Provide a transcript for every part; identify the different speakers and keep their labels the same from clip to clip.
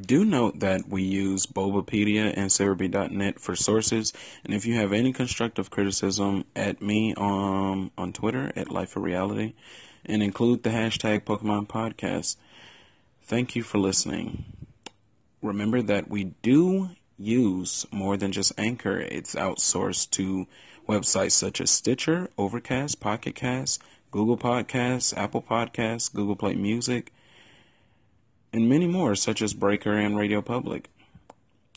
Speaker 1: Do note that we use Bulbapedia and Serebii.net for sources, and if you have any constructive criticism, at me on on Twitter at Life of Reality, and include the hashtag Pokemon Podcast. Thank you for listening. Remember that we do use more than just Anchor; it's outsourced to websites such as Stitcher, Overcast, Pocket Cast, Google Podcasts, Apple Podcasts, Google Play Music and many more, such as Breaker and Radio Public.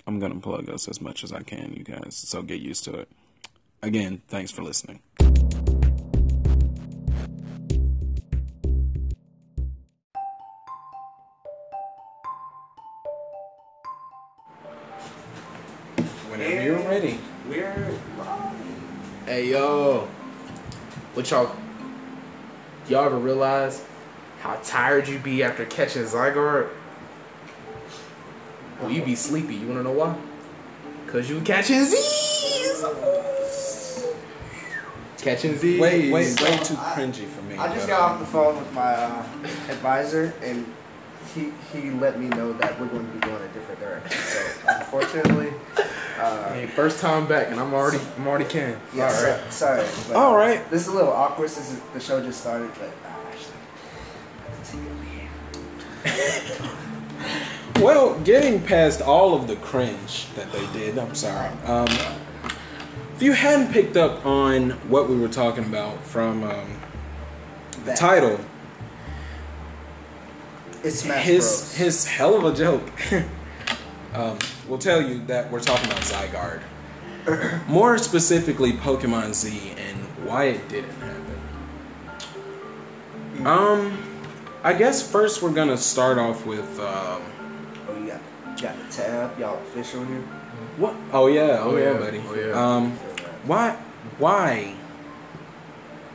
Speaker 1: I'm going to plug us as much as I can, you guys, so get used to it. Again, thanks for listening. Whenever you're ready.
Speaker 2: We're live.
Speaker 3: Hey yo, what y'all? Y'all ever realize how tired you be after catching Zygarde? Well, you be sleepy. You wanna know why? Cause you catching Z's. Catching Z's.
Speaker 1: Wait, wait,
Speaker 2: So,
Speaker 1: way too cringy for me.
Speaker 2: I just got off the phone with my uh, advisor, and he he let me know that we're going to be going a different direction. So unfortunately, uh,
Speaker 3: Hey, first time back, and I'm already, I'm already can.
Speaker 2: yeah,
Speaker 3: All
Speaker 2: so-
Speaker 3: right.
Speaker 2: sorry. But,
Speaker 1: All right.
Speaker 2: This is a little awkward since the show just started, but uh, actually,
Speaker 1: Well, getting past all of the cringe that they did, I'm sorry. Um, if you hadn't picked up on what we were talking about from um, the
Speaker 2: That-
Speaker 1: title,
Speaker 2: it's Smash
Speaker 1: his
Speaker 2: Bros.
Speaker 1: his hell of a joke um, will tell you that we're talking about Zygarde. More specifically, Pokemon Z and why it didn't happen. Um, I guess first we're gonna start off with um,
Speaker 2: Oh, you got you got the tab, y'all official here.
Speaker 1: what? Oh yeah, oh,
Speaker 3: Oh,
Speaker 1: yeah,
Speaker 3: yeah,
Speaker 1: buddy.
Speaker 3: oh, yeah.
Speaker 1: Um, why why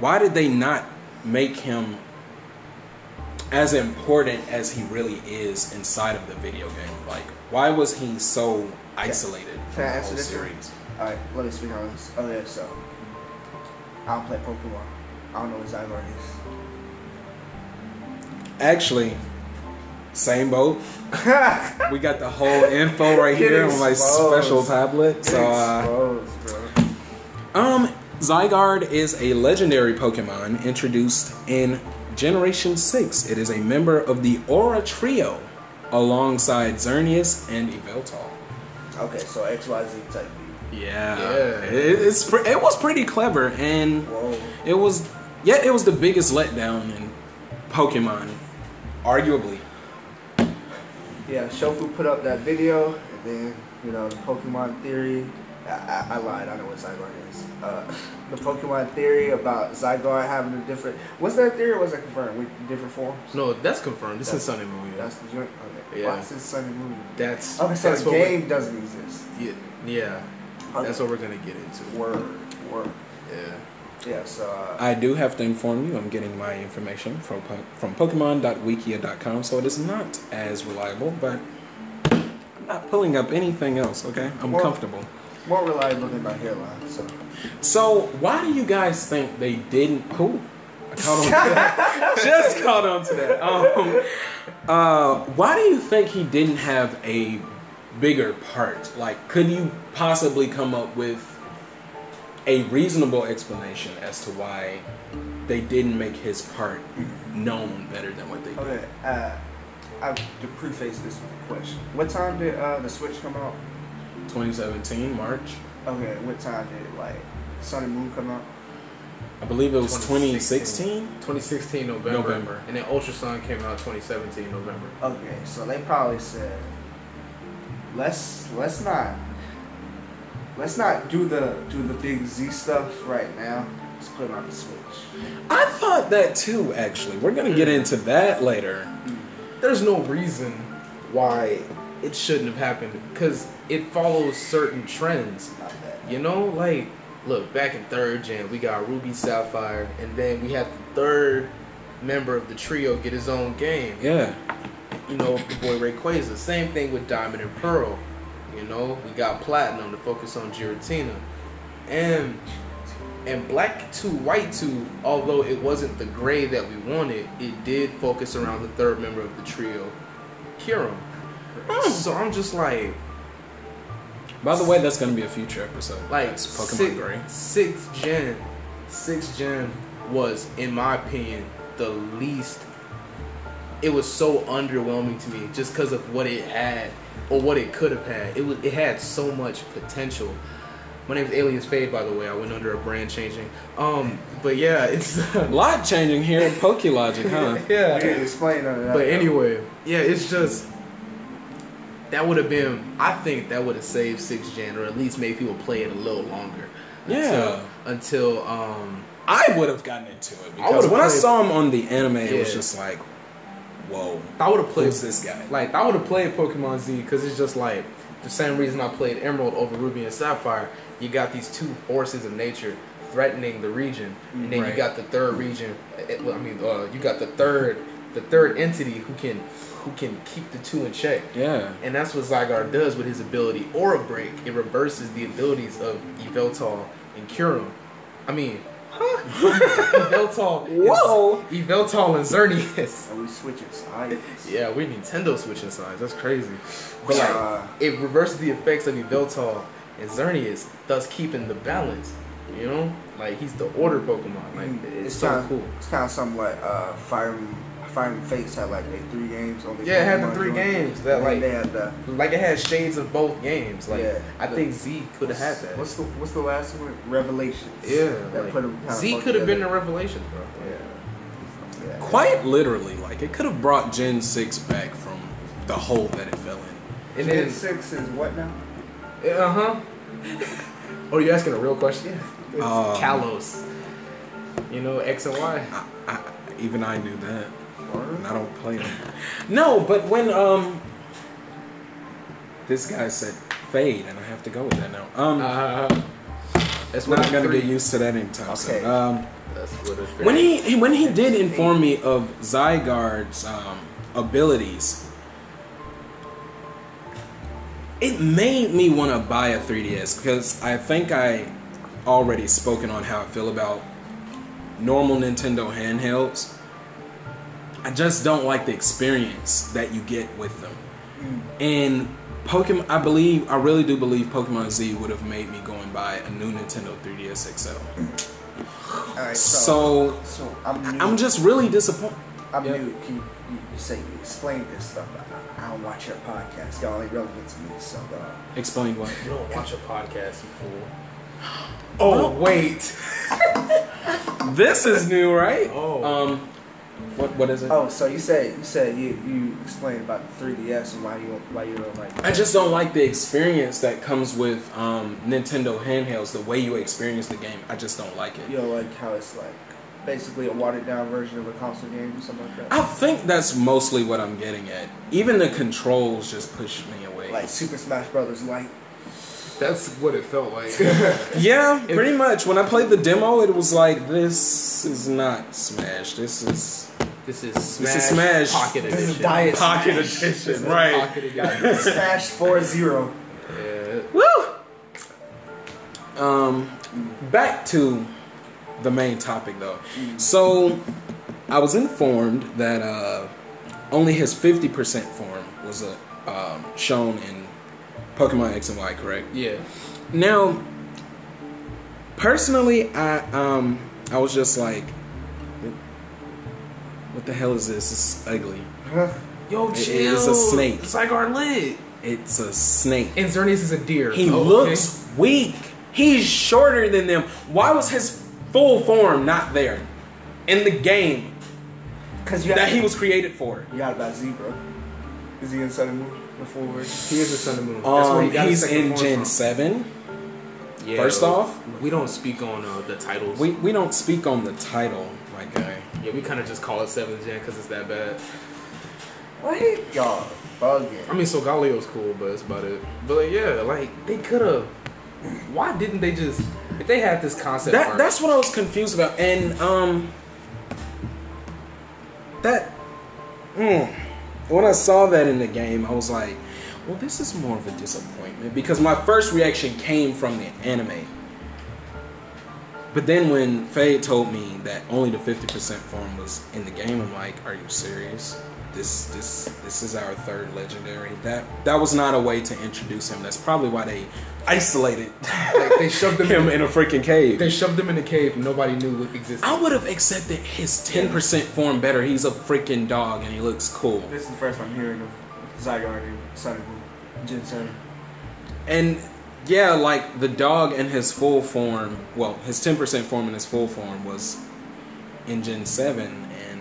Speaker 1: why did they not make him as important as he really is inside of the video game like why was he so isolated from
Speaker 2: Can I
Speaker 1: the
Speaker 2: answer
Speaker 1: whole
Speaker 2: this
Speaker 1: series
Speaker 2: All right, let me speak on this. Okay, so I don't play Pokemon. I don't know what Zygarde is.
Speaker 1: Actually same boat we got the whole info right
Speaker 2: Get
Speaker 1: here on my special tablet so uh
Speaker 2: Exposed, bro.
Speaker 1: Um, Zygarde is a legendary Pokemon introduced in Generation 6. It is a member of the Aura Trio alongside Xerneas and Yveltal.
Speaker 2: Okay, so XYZ type
Speaker 1: Yeah.
Speaker 3: Yeah.
Speaker 1: It, it's pre- it was pretty clever and
Speaker 2: Whoa.
Speaker 1: it was yeah, it was the biggest letdown in Pokemon arguably.
Speaker 2: Yeah, Shofu put up that video, and then, you know, the Pokemon theory. I, I, I lied, I know what Zygarde is. Uh, the Pokemon theory about Zygarde having a different. Was that theory or was that confirmed? With different forms?
Speaker 3: No, that's confirmed. This is
Speaker 2: That's-
Speaker 3: Sunny Moon.
Speaker 2: That's the joint? Okay.
Speaker 3: Yeah.
Speaker 2: Why is this Sunny Movie?
Speaker 3: That's
Speaker 2: Okay, so
Speaker 3: that's
Speaker 2: the
Speaker 3: what we're-
Speaker 2: game doesn't exist.
Speaker 3: Yeah, yeah.
Speaker 2: Okay.
Speaker 3: That's what we're gonna get into.
Speaker 2: Word, word.
Speaker 3: Yeah.
Speaker 2: Yeah, so. Uh,
Speaker 1: I do have to inform you I'm getting my information from from pokemon.wikia.com so it is not as reliable, but I'm not pulling up anything else, okay? I'm
Speaker 2: Well-
Speaker 1: comfortable.
Speaker 2: more reliable than my hairline, so.
Speaker 1: So, why do you guys think they didn't? Who? I caught on to that. Just caught on to that. Um, uh, why do you think he didn't have a bigger part? Like, could you possibly come up with a reasonable explanation as to why they didn't make his part known better than what they did?
Speaker 2: Okay, uh, I have to preface this with a question. What time did uh, the Switch come out?
Speaker 1: 2017 March.
Speaker 2: Okay, what time did like Sun and Moon come out?
Speaker 1: I believe it was 2016.
Speaker 3: 2016 November.
Speaker 1: November.
Speaker 3: And then Ultra Sun came out 2017 November.
Speaker 2: Okay, so they probably said, let's let's not let's not do the do the big Z stuff right now. Let's put it on the Switch.
Speaker 1: I thought that too. Actually, we're gonna get hmm. into that later. Hmm.
Speaker 3: There's no reason why it shouldn't have happened because it follows certain trends. You know, like look back in third gen, we got Ruby Sapphire, and then we had the third member of the trio get his own game.
Speaker 1: Yeah.
Speaker 3: You know, the boy Rayquaza. Same thing with Diamond and Pearl. You know, we got Platinum to focus on Giratina, and and Black Two, White Two. Although it wasn't the gray that we wanted, it did focus around the third member of the trio, Kyurem. Hmm. So I'm just like,
Speaker 1: By the way, that's gonna be a future episode.
Speaker 3: like
Speaker 1: It's Pokemon
Speaker 3: six-
Speaker 1: Gray.
Speaker 3: Sixth gen, sixth gen was, in my opinion, the least. It was so underwhelming to me just because of what it had or what it could have had. It was it had so much potential. My name is Alias Fade, by the way. I went under a brand changing. Um, but yeah, it's a
Speaker 1: Lot changing here at Pokelogic, huh?
Speaker 3: yeah.
Speaker 2: You didn't explain none of that.
Speaker 3: But
Speaker 2: though.
Speaker 3: anyway, yeah, it's just that would have been. I think that would have saved six gen, or at least made people play it a little longer.
Speaker 1: Yeah.
Speaker 3: Until, until um,
Speaker 1: I would have gotten into it because
Speaker 3: would've
Speaker 1: when I saw him on the anime, it was just like, whoa,
Speaker 3: I would have played
Speaker 1: who's this guy?
Speaker 3: Like I would have played Pokemon Z because it's just like the same reason I played Emerald over Ruby and Sapphire. You got these two forces of nature threatening the region, and then
Speaker 1: Right.
Speaker 3: you got the third region. well, I mean, uh, you got the third, the third entity who can, who can keep the two in check.
Speaker 1: Yeah.
Speaker 3: And that's what Zygarde does with his ability Aura Break. It reverses the abilities of Yveltal and Kyurem. I mean, huh? Yveltal. and-
Speaker 1: Whoa.
Speaker 3: Yveltal and Xerneas.
Speaker 2: Are we switching sides?
Speaker 3: Yeah, we Nintendo switching sides. That's crazy. But like,
Speaker 2: Uh,
Speaker 3: it reverses the effects of Yveltal and Xerneas, thus keeping the balance. You know, like he's the order Pokemon. Like it's, so
Speaker 2: kinda,
Speaker 3: cool.
Speaker 2: It's kind of something like uh, Fire Fire and Fates had like they three games on the
Speaker 3: Yeah, it had the three
Speaker 2: joint.
Speaker 3: games that,
Speaker 2: And
Speaker 3: like-
Speaker 2: they had the
Speaker 3: Like it has shades of both games. Like
Speaker 2: Yeah.
Speaker 3: I think Z could have had that.
Speaker 2: What's the What's the last one? Revelations.
Speaker 3: yeah,
Speaker 2: that
Speaker 3: like,
Speaker 2: put them. Kind
Speaker 3: Z could have been the revelation, bro.
Speaker 2: Yeah. yeah.
Speaker 1: Quite literally, like it could have brought Gen Six back from the hole that it fell in.
Speaker 3: And
Speaker 2: Gen
Speaker 3: then,
Speaker 2: six is what now?
Speaker 3: uh huh. oh, you asking a real question?
Speaker 2: Yeah.
Speaker 1: Um,
Speaker 3: Kalos. You know X and Y.
Speaker 1: I, I, even I knew that,
Speaker 2: Word?
Speaker 1: and I don't play them. No, but when um, this guy said fade, and I have to go with that now. Um,
Speaker 3: Uh, that's
Speaker 1: not gonna
Speaker 3: three.
Speaker 1: get used to that anytime soon.
Speaker 2: Okay.
Speaker 1: Um,
Speaker 3: That's what it's
Speaker 1: when he he- when he did inform me of Zygarde's um, abilities, it made me want to buy a 3DS because I think I already spoken on how I feel about normal Nintendo handhelds. I just don't like the experience that you get with them. And Pokemon, I believe, I really do believe Pokemon Z would have made me go and buy a new Nintendo 3DS XL.
Speaker 2: All right. So,
Speaker 1: So
Speaker 2: so I'm.
Speaker 1: I'm just really disappointed.
Speaker 2: I'm
Speaker 1: Yep.
Speaker 2: new. Can you, you, you say you explain this stuff? I, I don't watch your podcast. Y'all ain't relevant to me. So uh,
Speaker 1: Explain what?
Speaker 3: You don't watch a podcast, you fool.
Speaker 1: Oh,
Speaker 3: wait.
Speaker 1: This is new, right?
Speaker 3: Oh.
Speaker 1: Um, what what is it?
Speaker 2: oh, so you said you said you you explained about the 3ds and why you why you don't like.
Speaker 1: I just don't like the experience that comes with um, Nintendo handhelds. The way you experience the game, I just don't like it.
Speaker 2: You know, like how it's like basically a watered down version of a console game or something like that.
Speaker 1: I think that's mostly what I'm getting at. Even the controls just push me away.
Speaker 2: Like Super Smash Brothers Light.
Speaker 3: That's what it felt like.
Speaker 1: yeah, pretty much. When I played the demo, it was like this is not Smash. This is
Speaker 3: this is Smash,
Speaker 1: This is Smash.
Speaker 3: Pocket
Speaker 2: This is Diet
Speaker 1: Pocket
Speaker 2: Smash.
Speaker 1: Edition,
Speaker 2: This is
Speaker 1: right.
Speaker 3: Pocket Edition.
Speaker 2: Smash 4-0.
Speaker 3: yeah.
Speaker 1: Woo! Um, back to the main topic though. So, I was informed that uh, only his 50% form was uh, um, shown in Pokemon X and Y, correct?
Speaker 3: Yeah.
Speaker 1: Now, personally, I um, I was just like, what the hell is this? It's ugly. Huh?
Speaker 3: Yo,
Speaker 1: It
Speaker 3: chill.
Speaker 1: is a snake.
Speaker 3: It's like our lit.
Speaker 1: It's a snake.
Speaker 3: And Xerneas is a deer.
Speaker 1: He
Speaker 3: Oh, okay.
Speaker 1: looks weak. He's shorter than them. Why was his full form not there in the game
Speaker 2: Cause you
Speaker 1: that
Speaker 2: got,
Speaker 1: he was created for?
Speaker 2: You got about Zebra. Is he in Sun and Moon before?
Speaker 3: He is the Sun and Moon.
Speaker 1: Um,
Speaker 3: got
Speaker 1: he's in Gen
Speaker 3: from.
Speaker 1: Seven.
Speaker 3: Yeah,
Speaker 1: First off-
Speaker 3: we don't speak on uh, the titles.
Speaker 1: We we don't speak on the title, my guy.
Speaker 3: Yeah, we kind of just call it seventh gen because it's that bad.
Speaker 2: What? Y'all bugging.
Speaker 3: I mean, so Galeo's cool, but that's about it. But like, yeah, like they could have. Why didn't they just? If they had this concept
Speaker 1: That
Speaker 3: art,
Speaker 1: that's what I was confused about, and um, that mm, when I saw that in the game, I was like, well, this is more of a disappointment because my first reaction came from the anime. But then when Fade told me that only the fifty percent form was in the game, I'm like, are you serious? this this this is our third legendary. That that was not a way to introduce him. That's probably why they isolated
Speaker 3: Like, they shoved him
Speaker 1: him
Speaker 3: in-
Speaker 1: in a freaking cave.
Speaker 3: They shoved him in a cave nobody knew it existed.
Speaker 1: I would have accepted his ten percent form better. He's a freaking dog and he looks cool.
Speaker 2: This is the first I'm hearing of Zygarde and Sonic Boom, Gen 7.
Speaker 1: And yeah, like the dog in his full form, well, his ten percent form in his full form was in Gen Seven, and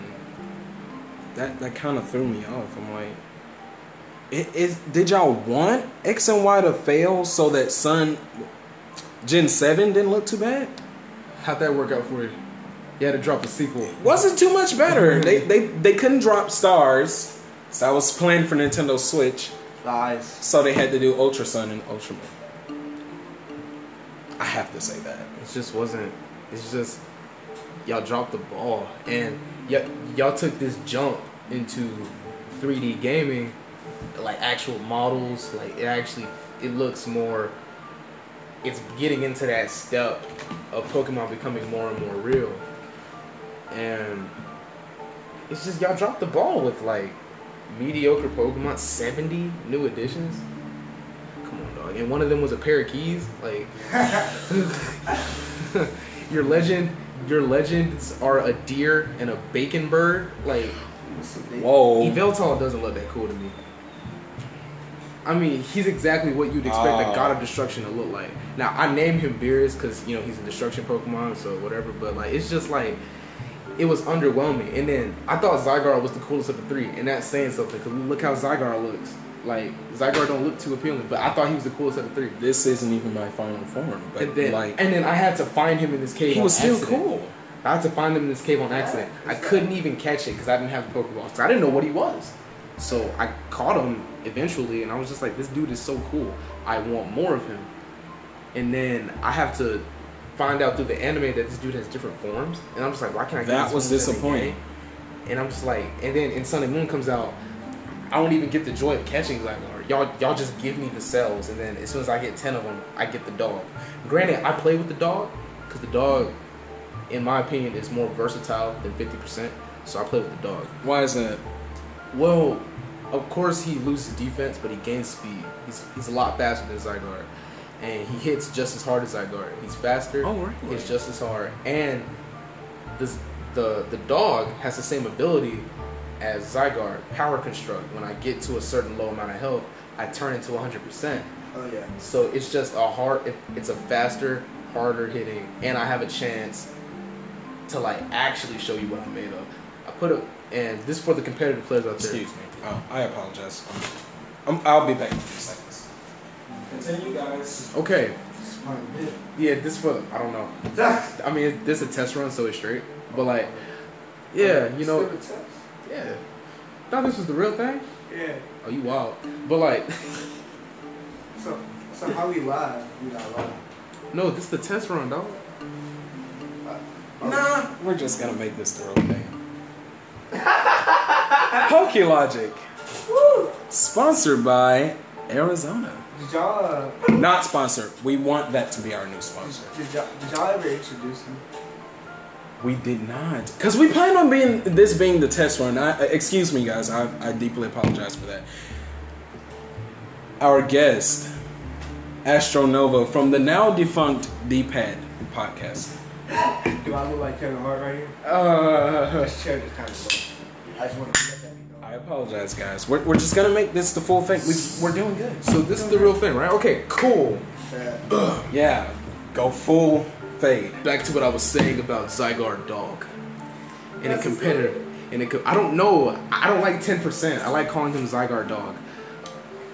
Speaker 1: that that kind of threw me off. I'm like, it is. Did y'all want X and Y to fail so that Sun Gen Seven didn't look too bad?
Speaker 3: How'd that work out for you? You had to drop a sequel.
Speaker 1: Wasn't too much better. they they they couldn't drop stars. So that was planned for Nintendo Switch.
Speaker 2: Lies.
Speaker 1: So they had to do Ultra Sun and Ultra Moon. I have to say that.
Speaker 3: It just wasn't. It's just y'all dropped the ball, and y- y'all took this jump into 3D gaming, like actual models. Like it actually, it looks more. It's getting into that step of Pokemon becoming more and more real, and it's just y'all dropped the ball with like mediocre Pokemon. Seventy new additions. Come on, dog. And one of them was a pair of keys. Like your legend, your legends are a deer and a bacon bird. Like
Speaker 1: Whoa.
Speaker 3: Yveltal doesn't look that cool to me. I mean, he's exactly what you'd expect
Speaker 1: Ah.
Speaker 3: a god of destruction to look like. Now, I named him Beerus because you know he's a destruction Pokemon, so whatever. But like, it's just like it was underwhelming. And then I thought Zygarde was the coolest of the three, and that's saying something because look how Zygarde looks. Like Zygarde don't look too appealing, but I thought he was the coolest of the three.
Speaker 1: This isn't even my final form, but
Speaker 3: And then,
Speaker 1: like
Speaker 3: and then I had to find him in this cave.
Speaker 1: he was still
Speaker 3: accident.
Speaker 1: cool.
Speaker 3: I had to find him in this cave on accident. Oh. I couldn't even catch it because I didn't have the Pokeballs. 'cause I didn't know what he was. So I caught him eventually, and I was just like, "This dude is so cool. I want more of him." And then I have to find out through the anime that this dude has different forms, and I'm just like, "Why can't I?" Get
Speaker 1: That was disappointing.
Speaker 3: And I'm just like, and then in Sun and Moon comes out, I don't even get the joy of catching Zygarde. Y'all, y'all just give me the cells, and then as soon as I get ten of them, I get the dog. Granted, I play with the dog because the dog, in my opinion, is more versatile than fifty percent. So I play with the dog.
Speaker 1: Why is that?
Speaker 3: Well, of course he loses defense, but he gains speed. He's he's a lot faster than Zygarde, and he hits just as hard as Zygarde. He's faster.
Speaker 1: Oh, really?
Speaker 3: Hits just as hard, and this the the dog has the same ability as Zygarde, Power Construct. When I get to a certain low amount of health, I turn into 100%.
Speaker 2: Oh, yeah.
Speaker 3: So it's just a hard. it- It's a faster, harder hitting, and I have a chance to like actually show you what I'm made of. I put up, and this is for the competitive players out there.
Speaker 1: Excuse me. Oh, I apologize. Um, I'll be back in a few seconds. Continue, guys.
Speaker 3: Okay, yeah, this for I don't know. I mean, this is a test run, so it's straight. But like, yeah, you know,
Speaker 2: Still a test.
Speaker 3: Yeah. Thought this was the real thing.
Speaker 2: Yeah.
Speaker 3: Oh, you wild. But like,
Speaker 2: So, so how we live? We not live.
Speaker 3: no, this is the test run, dog.
Speaker 1: Nah, we're just gonna make this the real thing. Pokelogic,
Speaker 2: Woo!
Speaker 1: sponsored by Arizona.
Speaker 2: Did y'all, uh,
Speaker 1: Not sponsored. We want that to be our new sponsor.
Speaker 2: did y'all, did y'all ever introduce him?
Speaker 1: We did not, because we plan on being this being the test run. I, excuse me, guys. I, I deeply apologize for that. Our guest, Astro Nova from the now defunct D-Pad podcast.
Speaker 2: Do I look like Kevin Hart right here?
Speaker 3: Uh,
Speaker 2: This chair just kind of low. I just want to that.
Speaker 1: I apologize, guys. We're, we're just gonna make this the full thing. We, we're doing good.
Speaker 3: so this is the real thing, right? Okay, cool.
Speaker 2: Yeah.
Speaker 1: Yeah, go full fade.
Speaker 3: Back to what I was saying about Zygarde dog. In a
Speaker 2: That's
Speaker 3: competitive, in a, co- I don't know. I don't like ten percent. I like calling him Zygarde dog.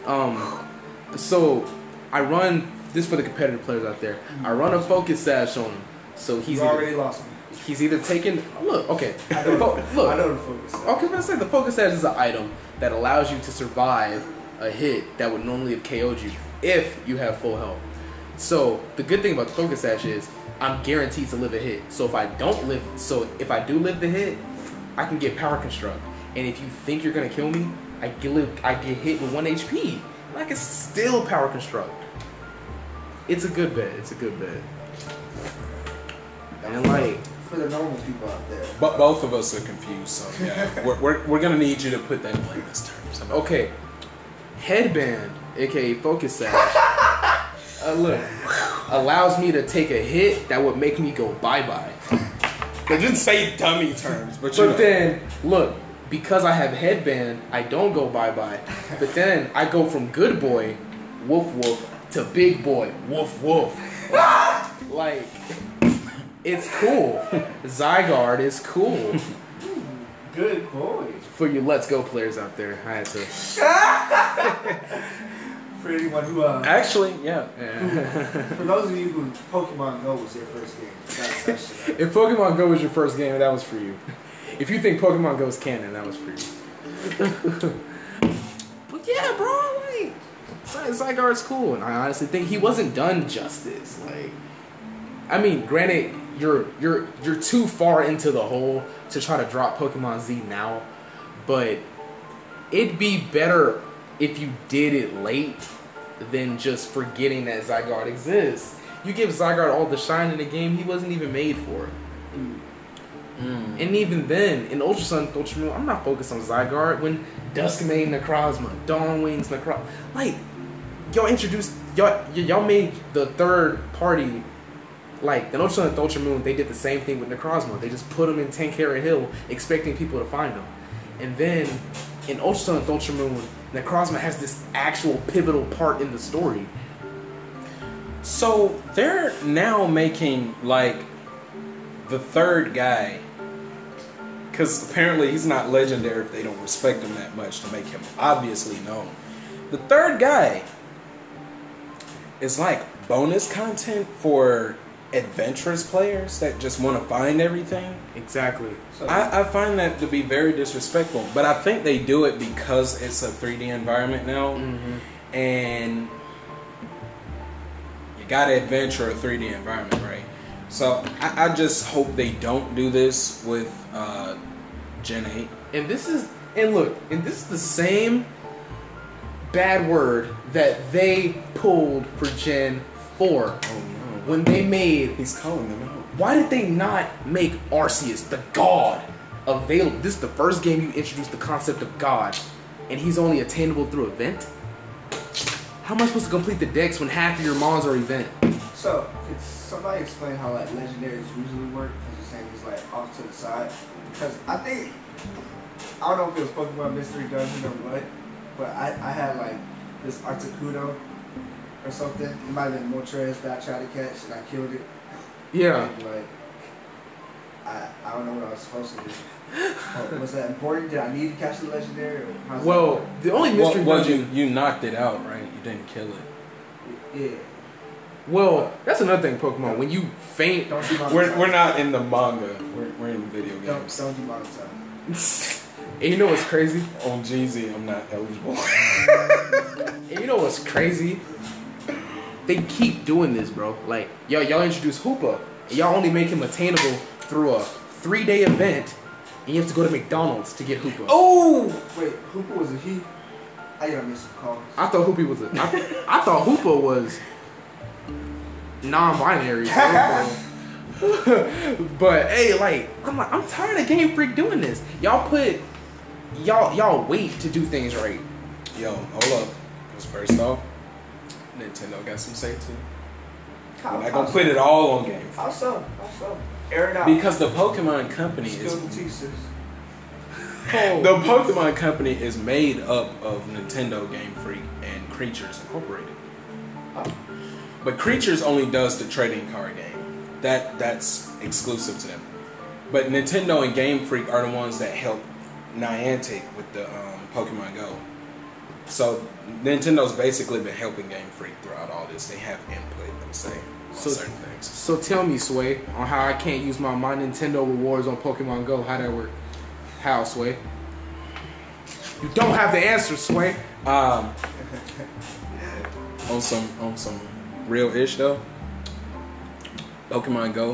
Speaker 3: Um, so I run this for the competitive players out there. I run a focus sash on him, so he's
Speaker 2: you already
Speaker 3: either,
Speaker 2: lost me.
Speaker 3: he's either taking look okay.
Speaker 2: I know,
Speaker 3: fo- look,
Speaker 2: I know the focus.
Speaker 3: Okay, I'm gonna say the focus sash is an item that allows you to survive a hit that would normally have KO'd you if you have full health. So the good thing about the focus sash is I'm guaranteed to live a hit. So if I don't live, so if I do live the hit, I can get power construct. And if you think you're gonna kill me, I get live, I get hit with one HP. And I can still power construct. It's a good bet. It's a good bet. And like
Speaker 2: for the normal people out there.
Speaker 1: But both of us are confused, so yeah, we're, we're, we're gonna need you to put that in layman's terms.
Speaker 3: Okay, headband, aka focus sash, uh, look, allows me to take a hit that would make me go bye bye.
Speaker 1: They didn't say dummy terms, but you know.
Speaker 3: Then, look, because I have headband, I don't go bye bye. But then I go from good boy, woof woof, to big boy, woof woof. like, it's cool. Zygarde is cool.
Speaker 2: Good boy.
Speaker 3: For you Let's Go players out there, I had to.
Speaker 2: For anyone who, uh,
Speaker 1: Actually, yeah.
Speaker 2: for those of you who Pokemon Go was their first game, that's.
Speaker 3: If Pokemon Go was your first game, that was for you. If you think Pokemon Go is canon, that was for you. but yeah, bro, like Zy- Zygarde's cool, and I honestly think he wasn't done justice. Like, I mean, granted, you're you're you're too far into the hole to try to drop Pokemon Z now, but it'd be better if you did it late than just forgetting that Zygarde exists. You give Zygarde all the shine in the game he wasn't even made for.
Speaker 1: Mm.
Speaker 3: And even then, in Ultra Sun, Ultra Moon, I'm not focused on Zygarde. When Dusk Duskmane Necrozma, Dawn Wings Necro, like y'all introduced y'all y'all made the third party. Like in Ultra Sun and Ultra Moon, they did the same thing with Necrozma. They just put them in Ten Carat Hill, expecting people to find them. And then in Ultra Sun and Ultra Moon, Necrozma has this actual pivotal part in the story.
Speaker 1: So they're now making like the third guy, because apparently he's not legendary if they don't respect him that much to make him obviously known. The third guy is like bonus content for adventurous players that just want to find everything.
Speaker 3: Exactly.
Speaker 2: So,
Speaker 1: I, I find that to be very disrespectful, but I think they do it because it's a 3D environment now,
Speaker 3: Mm-hmm.
Speaker 1: and you gotta adventure a 3D environment, right? So I, I just hope they don't do this with uh, Gen 8.
Speaker 3: And this is and look, and this is the same bad word that they pulled for Gen 4
Speaker 1: Oh no,
Speaker 3: when they made
Speaker 1: he's calling them out.
Speaker 3: Why did they not make Arceus the god available? This is the first game you introduced the concept of god, and he's only attainable through event. How am I supposed to complete the dex when half of your mons are event?
Speaker 2: so could somebody explain how like legendaries usually work? Because you're saying it's like off to the side. Because I think I don't know if it was Pokemon Mystery Dungeon or what, but I, I had like this Articuno or something. It might have been Moltres that I tried to catch and I killed it.
Speaker 3: Yeah.
Speaker 2: And, like I I don't know what I was supposed to do. Oh, was that important? Did I need to catch the legendary? Or how's that
Speaker 3: Well, the only
Speaker 1: Well,
Speaker 3: mystery
Speaker 1: well,
Speaker 3: dungeon.
Speaker 1: you you knocked it out, right? You didn't kill it.
Speaker 2: yeah.
Speaker 3: Well, that's another thing, Pokemon. When you faint,
Speaker 2: Don't do
Speaker 1: We're, we're not in the manga. We're, we're in the video
Speaker 2: Don't
Speaker 1: games.
Speaker 2: don't do monetize.
Speaker 3: and you know what's crazy?
Speaker 1: On GZ, I'm not eligible.
Speaker 3: And you know what's crazy? They keep doing this, bro. Like, y'all, y'all introduce Hoopa, and y'all only make him attainable through a three-day event, and you have to go to McDonald's to get Hoopa.
Speaker 1: oh!
Speaker 2: Wait, Hoopa was a he? I gotta miss some calls.
Speaker 3: I thought Hoopy was a. I, I thought Hoopa was non-binary. but hey, like, I'm like, I'm tired of Game Freak doing this. Y'all put, y'all, y'all wait to do things right.
Speaker 1: Yo, hold up. Because first off, Nintendo got some say too.
Speaker 2: How,
Speaker 1: We're not
Speaker 2: how
Speaker 1: gonna put it all on Game Freak.
Speaker 2: How so? How so? Air it out.
Speaker 1: Because the Pokemon Company
Speaker 2: Spill
Speaker 1: is
Speaker 2: the tea,
Speaker 1: the Pokemon Company is made up of Nintendo, Game Freak, and Creatures Incorporated.
Speaker 2: Oh.
Speaker 1: But Creatures only does the trading card game. That that's exclusive to them. But Nintendo and Game Freak are the ones that help Niantic with the um, Pokemon Go. So Nintendo's basically been helping Game Freak throughout all this. They have input and say on
Speaker 3: So-
Speaker 1: certain things.
Speaker 3: So tell me, Sway, on how I can't use my my Nintendo rewards on Pokemon Go. How that work? How, Sway? You don't have the answer, Sway.
Speaker 1: Um, on some on some real ish though. Pokemon Go,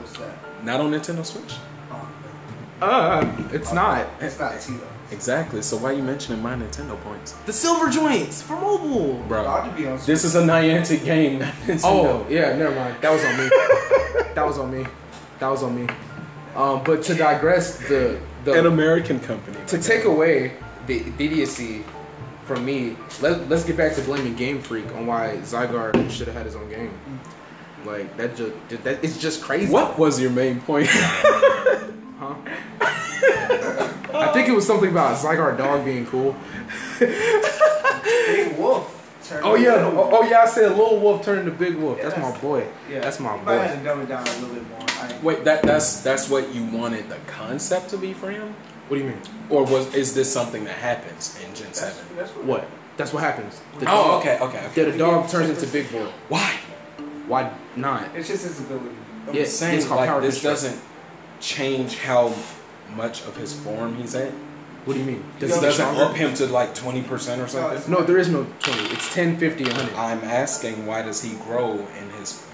Speaker 2: What's that?
Speaker 1: not on Nintendo Switch.
Speaker 2: Oh,
Speaker 3: Uh, it's not.
Speaker 2: it's not T though.
Speaker 1: Exactly. So why are you mentioning my Nintendo points,
Speaker 3: The silver joints for mobile.
Speaker 1: Bro?
Speaker 2: to be.
Speaker 1: This is a Niantic game. Nintendo.
Speaker 3: Oh, yeah, never mind. That was on me. that was on me. that was on me. Um, but to digress, the the
Speaker 1: An American company.
Speaker 3: to take away the, the idiocy from me, let, let's get back to blaming Game Freak on why Zygarde should have had his own game. Like that just that it's just crazy.
Speaker 1: What was your main point?
Speaker 3: Huh? I think it was something about Zygarde dog being cool.
Speaker 2: Big Wolf.
Speaker 3: Oh yeah, oh, oh yeah, I said Little Wolf turned into Big Wolf.
Speaker 2: Yeah,
Speaker 3: that's my boy.
Speaker 2: Yeah,
Speaker 3: That's my
Speaker 2: you might have
Speaker 3: boy.
Speaker 2: to dumb it down a little bit more. I,
Speaker 1: Wait, that that's that's what you wanted the concept to be for him,
Speaker 3: What do you mean?
Speaker 1: or was is this something that happens in Gen
Speaker 2: that's,
Speaker 1: Seven?
Speaker 2: that's what.
Speaker 3: What? That's what happens. The
Speaker 1: Oh,
Speaker 3: dog-
Speaker 1: okay, okay.
Speaker 3: Yeah,
Speaker 1: okay.
Speaker 3: the dog turns into Big Boy.
Speaker 1: Why?
Speaker 3: Why not?
Speaker 2: It's just his ability.
Speaker 1: I'm
Speaker 3: Yeah,
Speaker 1: saying
Speaker 3: it's called
Speaker 1: like
Speaker 3: power
Speaker 1: this
Speaker 3: construct.
Speaker 1: doesn't change how much of his form he's at.
Speaker 3: What do you mean? Does
Speaker 1: This
Speaker 3: he
Speaker 1: doesn't up him to like twenty percent or something.
Speaker 2: it's-
Speaker 3: No, there is no 20. It's 10, 50, 100.
Speaker 1: I'm asking why does he grow in his?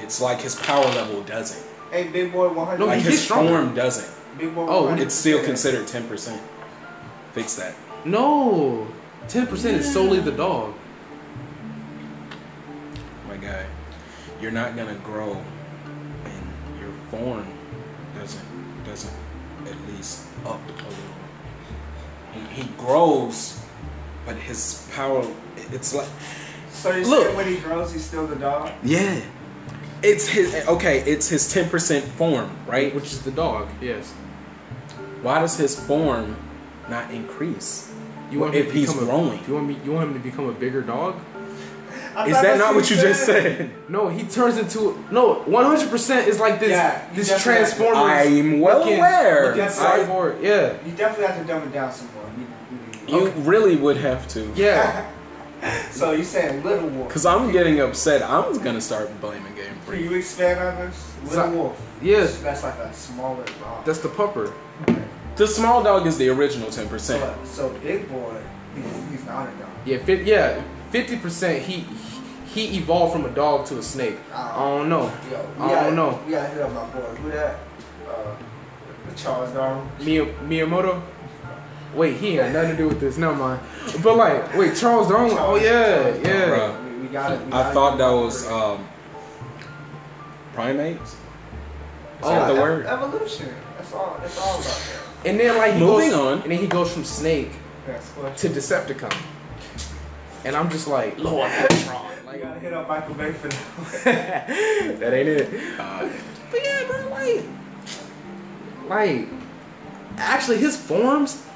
Speaker 1: It's like his power level doesn't.
Speaker 2: Hey, big boy, 100.
Speaker 3: No,
Speaker 1: Like
Speaker 3: he
Speaker 1: his
Speaker 3: stronger.
Speaker 1: form doesn't.
Speaker 2: big boy. 100.
Speaker 1: Oh, It's still considered ten percent. Fix that.
Speaker 3: No, 10% is solely the dog.
Speaker 1: my guy, you're not gonna grow, and your form doesn't doesn't at least up a little. He, he grows, but his power, it's like
Speaker 2: So you
Speaker 1: Look.
Speaker 2: when he grows, he's still the dog?
Speaker 1: yeah, it's his okay. It's his ten percent form, right?
Speaker 3: Which is the dog, yes.
Speaker 1: Why does his form not increase?
Speaker 3: You want
Speaker 1: if he's
Speaker 3: become
Speaker 1: growing,
Speaker 3: A, you want me? You want him to become a bigger dog?
Speaker 2: I
Speaker 1: is that not what you just
Speaker 2: said.
Speaker 1: said?
Speaker 3: No, he turns into no. One hundred percent is like this.
Speaker 2: Yeah,
Speaker 3: this
Speaker 2: transformer. has to-
Speaker 3: Transformers.
Speaker 1: I'm well
Speaker 3: looking-
Speaker 1: aware.
Speaker 3: looking
Speaker 2: I-
Speaker 3: cyborg. Yeah,
Speaker 2: You definitely have to dumb it down some more. You- you-
Speaker 1: You really would have to.
Speaker 3: yeah.
Speaker 2: so you saying Little Wolf?
Speaker 1: Cause I'm getting upset. I'm gonna start blaming Game
Speaker 2: Can you expand on this? Little
Speaker 3: So-
Speaker 2: Wolf.
Speaker 3: Yeah.
Speaker 2: That's like a smaller dog.
Speaker 3: That's the pupper.
Speaker 1: The small dog is the original ten percent.
Speaker 2: so, so big boy, he's, he's not a dog.
Speaker 3: Yeah, fit, yeah. Fifty percent. He he evolved from a dog to a snake. I don't know.
Speaker 2: Yo,
Speaker 3: I
Speaker 2: gotta,
Speaker 3: don't know.
Speaker 2: We gotta hit up my boy. Who that? Uh, Charles Darwin.
Speaker 3: Miya, Miyamoto. Wait, he ain't got nothing to do with this. Never mind. But like, wait, Charles Darwin. Oh yeah,
Speaker 2: Charles
Speaker 3: yeah.
Speaker 1: Bruh.
Speaker 2: We, we gotta. We
Speaker 1: I thought that was um, primates. Is
Speaker 3: Oh,
Speaker 1: that the
Speaker 2: Ev-
Speaker 1: word?
Speaker 2: Evolution. That's all. That's all about that.
Speaker 3: And then like he
Speaker 1: Moving
Speaker 3: goes,
Speaker 1: on.
Speaker 3: and then he goes from snake
Speaker 2: That's
Speaker 3: to Decepticon. And I'm just like, Lord, Metron.
Speaker 2: We
Speaker 3: Like,
Speaker 2: gotta hit up Michael Bay for that.
Speaker 3: that ain't it.
Speaker 1: Uh,
Speaker 3: But yeah, bro, like, like, actually, his forms,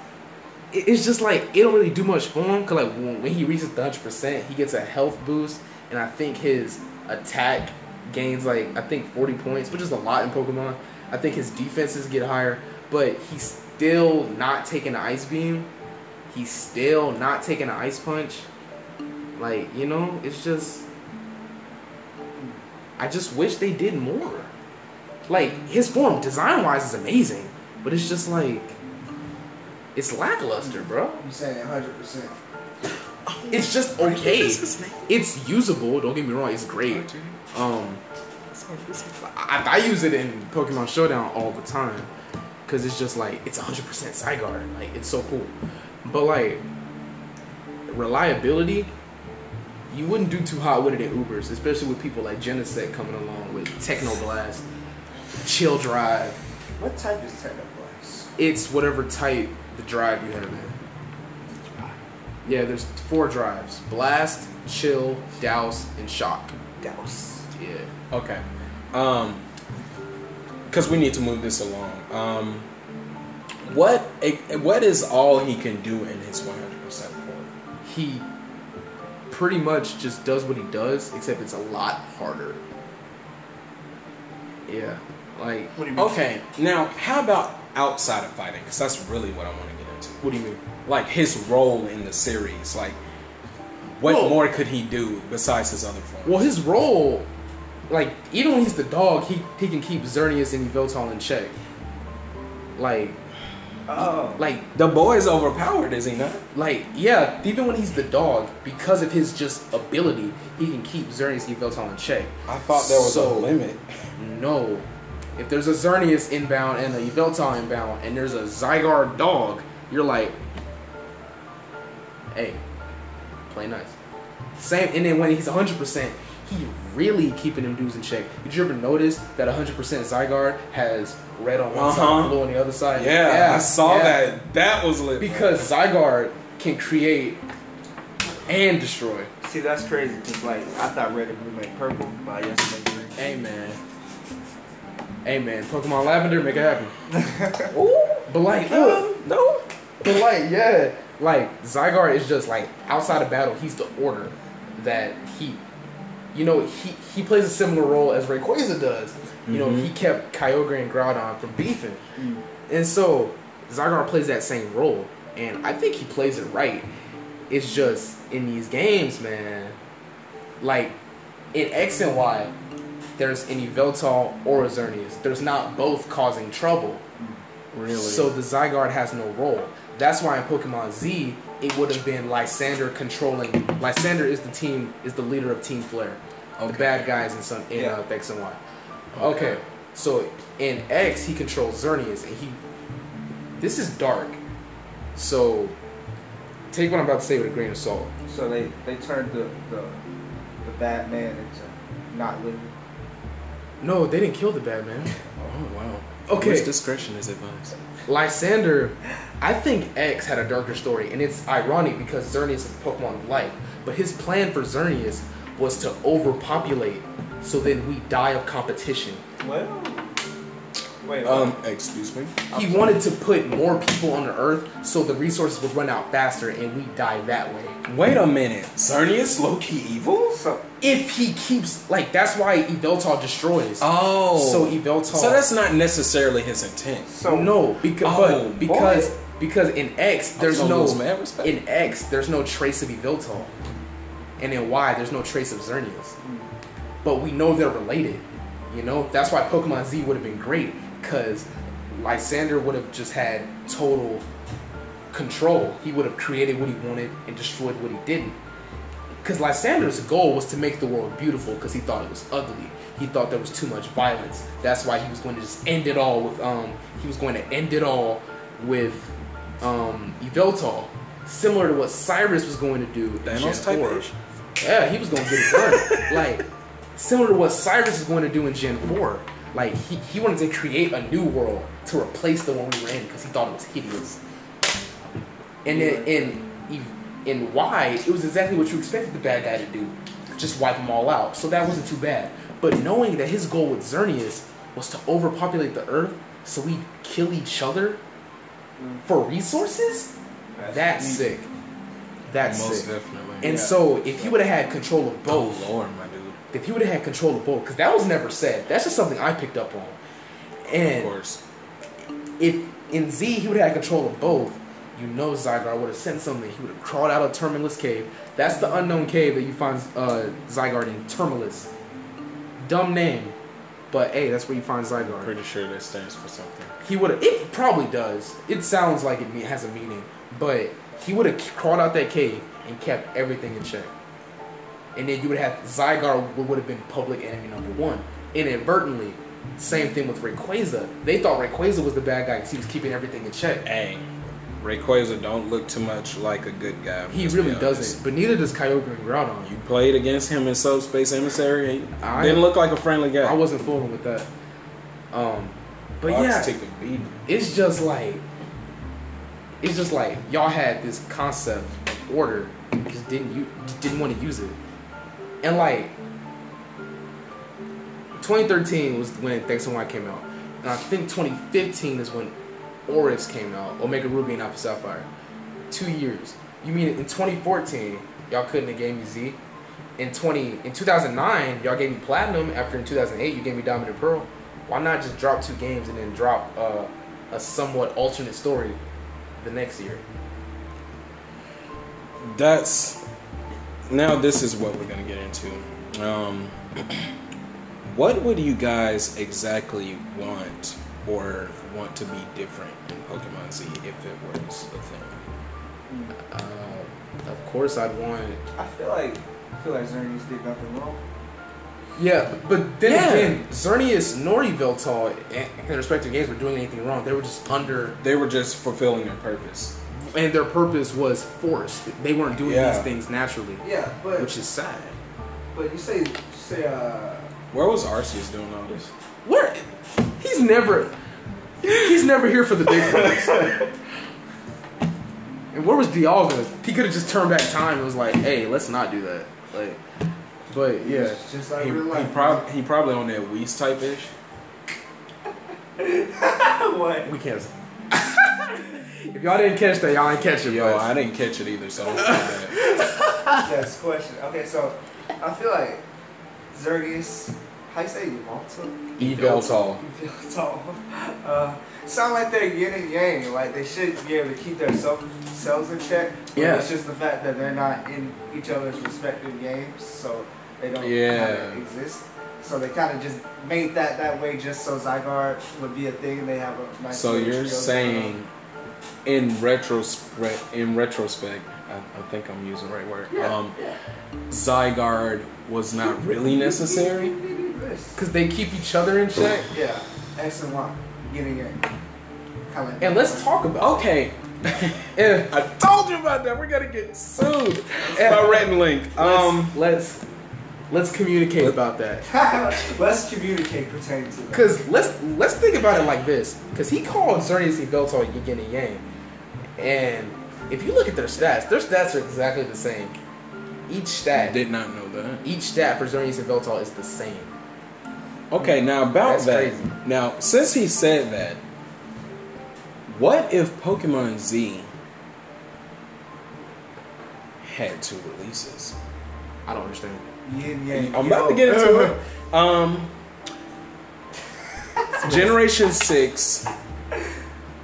Speaker 3: it- it's just like it don't really do much for him. Cause like when, when he reaches the hundred percent, he gets a health boost, and I think his attack gains like I think forty points, which is a lot in Pokemon. I think his defenses get higher, but he's still not taking the ice beam. He's still not taking an ice punch. Like you know, it's just. I just wish they did more. Like his form, design wise, is amazing, but it's just like it's lackluster, bro.
Speaker 2: You saying 100 percent?
Speaker 3: It's just okay. It's usable. Don't get me wrong. It's great. Um, I, I use it in Pokemon Showdown all the time because it's just like it's 100% Zygarde. Like it's so cool. But like reliability, you wouldn't do too hot with it in Ubers, especially with people like Genesect coming along with Technoblast, Chill Drive.
Speaker 2: What type is Technoblast?
Speaker 3: It's whatever type the drive you have in. Yeah, there's four drives: Blast, Chill, Douse, and Shock.
Speaker 2: Douse.
Speaker 3: Yeah.
Speaker 1: okay. Um, because we need to move this along. Um, what what is all he can do in his 100 percent form?
Speaker 3: he pretty much just does what he does, except it's a lot harder. Yeah, like
Speaker 2: What do you mean?
Speaker 1: Okay, now how about outside of fighting? Because that's really what I want to get into.
Speaker 3: what do you mean?
Speaker 1: Like his role in the series. Like, what
Speaker 3: Well-
Speaker 1: more could he do besides his other forms?
Speaker 3: Well, his role, like even when he's the dog, he he can keep Xerneas and Yveltal in check. Like,
Speaker 2: Oh.
Speaker 3: like,
Speaker 1: the boy is overpowered, is he not?
Speaker 3: like, yeah. Even when he's the dog, because of his just ability, he can keep Xerneas Yveltal in check.
Speaker 1: I thought there was
Speaker 3: So-
Speaker 1: a limit.
Speaker 3: No. If there's a Xerneas inbound and a Yveltal inbound, and there's a Zygarde dog, you're like, hey, play nice. Same, and then when he's 100%, he really keeping them dudes in check. Did you ever notice that 100% Zygarde has red on one
Speaker 1: Uh-huh.
Speaker 3: side, blue on the other side?
Speaker 1: Yeah, I saw
Speaker 3: yeah.
Speaker 1: that. That was lit.
Speaker 3: Because Zygarde can create and destroy.
Speaker 2: See, that's crazy because like I thought red and blue made purple, but I guess it made green.
Speaker 3: Hey man. Hey man, Pokemon Lavender, make it happen. Ooh, but like, look,
Speaker 1: no.
Speaker 3: but like, yeah, like Zygarde is just like outside of battle, he's the order that he, you know, he he plays a similar role as Rayquaza does. You know,
Speaker 1: Mhm.
Speaker 3: he kept Kyogre and Groudon from beefing,
Speaker 2: Mm.
Speaker 3: and so Zygarde plays that same role, and I think he plays it right. It's just in these games, man. Like in X and Y, there's an Yveltal or a Xerneas. There's not both causing trouble.
Speaker 1: Really?
Speaker 3: So the Zygarde has no role. That's why in Pokemon Z, it would have been Lysandre controlling. Lysandre is the team, is the leader of Team Flare, the bad guys in some in
Speaker 2: Yeah.
Speaker 3: uh, X and Y.
Speaker 1: Okay.
Speaker 3: Okay. so in X he controls Xerneas, and he. This is dark, so take what I'm about to say with a grain of salt.
Speaker 2: So they they turned the the the Batman into not living.
Speaker 3: No, they didn't kill the bad man.
Speaker 1: Oh wow.
Speaker 3: Okay.
Speaker 1: Which discretion is advised.
Speaker 3: Lysandre, I think X had a darker story, and it's ironic because Xerneas is a Pokemon of life. But his plan for Xerneas was to overpopulate, so then we die of competition.
Speaker 2: Well, wait.
Speaker 1: Um, excuse me.
Speaker 3: He wanted to put more people on the Earth, so the resources would run out faster, and we die that way.
Speaker 1: Wait a minute. Xerneas low key evil?
Speaker 2: so
Speaker 3: If he keeps like, that's why Yveltal destroys.
Speaker 1: Oh.
Speaker 3: So Yveltal.
Speaker 1: So that's not necessarily his intent.
Speaker 2: so
Speaker 3: no, because
Speaker 1: Oh,
Speaker 3: but because
Speaker 2: boy.
Speaker 3: because in X there's no
Speaker 1: lose respect.
Speaker 3: in X there's no trace of Yveltal, and in Y there's no trace of Xerneas. But we know they're related. You know that's why Pokemon Z would have been great because Lysandre would have just had total control. He would have created what he wanted and destroyed what he didn't. Because Lysandre's goal was to make the world beautiful because he thought it was ugly. He thought there was too much violence. That's why he was going to just end it all with um he was going to end it all with um Yveltal. Similar to what Cyrus was going to do with
Speaker 1: Thanos type
Speaker 3: 4.
Speaker 1: ish.
Speaker 3: Yeah, he was gonna get it done. like similar to what Cyrus is going to do in Gen 4. Like he, he wanted to create a new world to replace the one we were in because he thought it was hideous. And then in in Y, it was exactly what you expected the bad guy to do. Just wipe them all out. So that wasn't too bad. But knowing that his goal with Xerneas was to overpopulate the earth so we'd kill each other mm. for resources, that's
Speaker 2: neat.
Speaker 3: sick. That's
Speaker 1: Most
Speaker 3: sick.
Speaker 1: definitely.
Speaker 3: And
Speaker 2: Yeah.
Speaker 3: so if he would have had control of both,
Speaker 1: oh lord, my dude.
Speaker 3: if he would have had control of both, because that was never said. That's just something I picked up on. And Of
Speaker 1: course.
Speaker 3: if in Z he would have had control of both, you know Zygarde would have sent something. He would have crawled out of Terminus Cave. That's the unknown cave that you find uh, Zygarde in. Terminus. Dumb name, but hey, that's where you find Zygarde.
Speaker 1: Pretty sure that stands for something.
Speaker 3: He would have. It probably does. It sounds like it has a meaning, but he would have crawled out that cave and kept everything in check. And then you would have Zygarde would have been public enemy number one inadvertently. Same thing with Rayquaza. They thought Rayquaza was the bad guy because he was keeping everything in check.
Speaker 1: Hey, Rayquaza don't look too much like a good guy.
Speaker 3: He really doesn't, but neither does Kyogre and Groudon.
Speaker 1: You played against him in Subspace Emissary. He
Speaker 3: I-
Speaker 1: didn't look like a friendly guy.
Speaker 3: I wasn't fooling with that. Um, but
Speaker 1: Box
Speaker 3: yeah,
Speaker 1: took a beating.
Speaker 3: it's just like it's just like y'all had this concept of order, just didn't you didn't want to use it, and like 2013 was when Thanks and came out, and I think 2015 is when ORAS came out, Omega Ruby and Alpha Sapphire. Two years. You mean in 2014 y'all couldn't have gave me Z? In 20 in 2009 y'all gave me Platinum. After in 2008 you gave me Diamond and Pearl. Why not just drop two games and then drop uh, a somewhat alternate story the next year?
Speaker 1: That's now. This is what we're gonna get into. Um, what would you guys exactly want or want to be different in Pokemon Z if it was a thing?
Speaker 3: Uh, of course, I'd want.
Speaker 2: I feel like I feel like Xerneas did nothing wrong.
Speaker 3: Yeah, but then
Speaker 1: Yeah.
Speaker 3: again, Xerneas nor Yveltal in their respective games were doing anything wrong. They were just under,
Speaker 1: They were just fulfilling their purpose.
Speaker 3: and their purpose was forced. They weren't doing
Speaker 1: Yeah.
Speaker 3: these things naturally,
Speaker 2: Yeah, but
Speaker 3: which is sad.
Speaker 2: But you say, you say, uh,
Speaker 1: Where was Arceus doing all this?
Speaker 3: Where? He's never. He's never here for the big things. and where was Dialga? He could have just turned back time and was like, "Hey, let's not do that." Like, but yeah,
Speaker 2: it's just like
Speaker 1: He,
Speaker 2: real
Speaker 1: he, prob- he probably on that Whis type ish.
Speaker 2: what?
Speaker 3: we can't. if y'all didn't catch that, y'all ain't catch it.
Speaker 1: Yo,
Speaker 3: but-
Speaker 1: I didn't catch it either, so don't feel.
Speaker 2: Yes, question. Okay, so I feel like Xerneas, how you say Yveltal?
Speaker 3: Eveltal.
Speaker 2: Yveltal. Uh, sound like they're yin and yang. Like they should be able to keep their self selves in check. but
Speaker 3: Yeah.
Speaker 2: It's just the fact that they're not in each other's respective games, so they don't
Speaker 1: Yeah.
Speaker 2: exist. So they kind of just made that that way just so Zygarde would be a thing. And they have a nice.
Speaker 1: So you're
Speaker 2: trio going
Speaker 1: saying, in retrospect, in retrospect, I, I think I'm using the right word.
Speaker 2: Yeah,
Speaker 1: Um, Zygarde was not really necessary.
Speaker 3: Cause they keep each other in check.
Speaker 2: Yeah, X and Y, yin it. yang.
Speaker 3: And let's talk about.
Speaker 1: Okay,
Speaker 3: Yeah.
Speaker 1: I told you about that. We're gonna get sued by Red Link. Um,
Speaker 3: Um, let's let's communicate about that.
Speaker 2: Let's communicate pertaining to that.
Speaker 3: Cause let's let's think about it like this. Cause he called Xerneas and Veltal yin and yang, and if you look at their stats, their stats are exactly the same. Each
Speaker 1: I
Speaker 3: stat,
Speaker 1: did not know that.
Speaker 3: each stat for Xerneas and Veltal is the same.
Speaker 1: Okay, now about
Speaker 3: That's
Speaker 1: that.
Speaker 3: crazy.
Speaker 1: Now, since he said that, what if Pokemon Z had two releases?
Speaker 3: I don't understand.
Speaker 2: Yin yang.
Speaker 1: I'm about to get into it. Um, Generation Six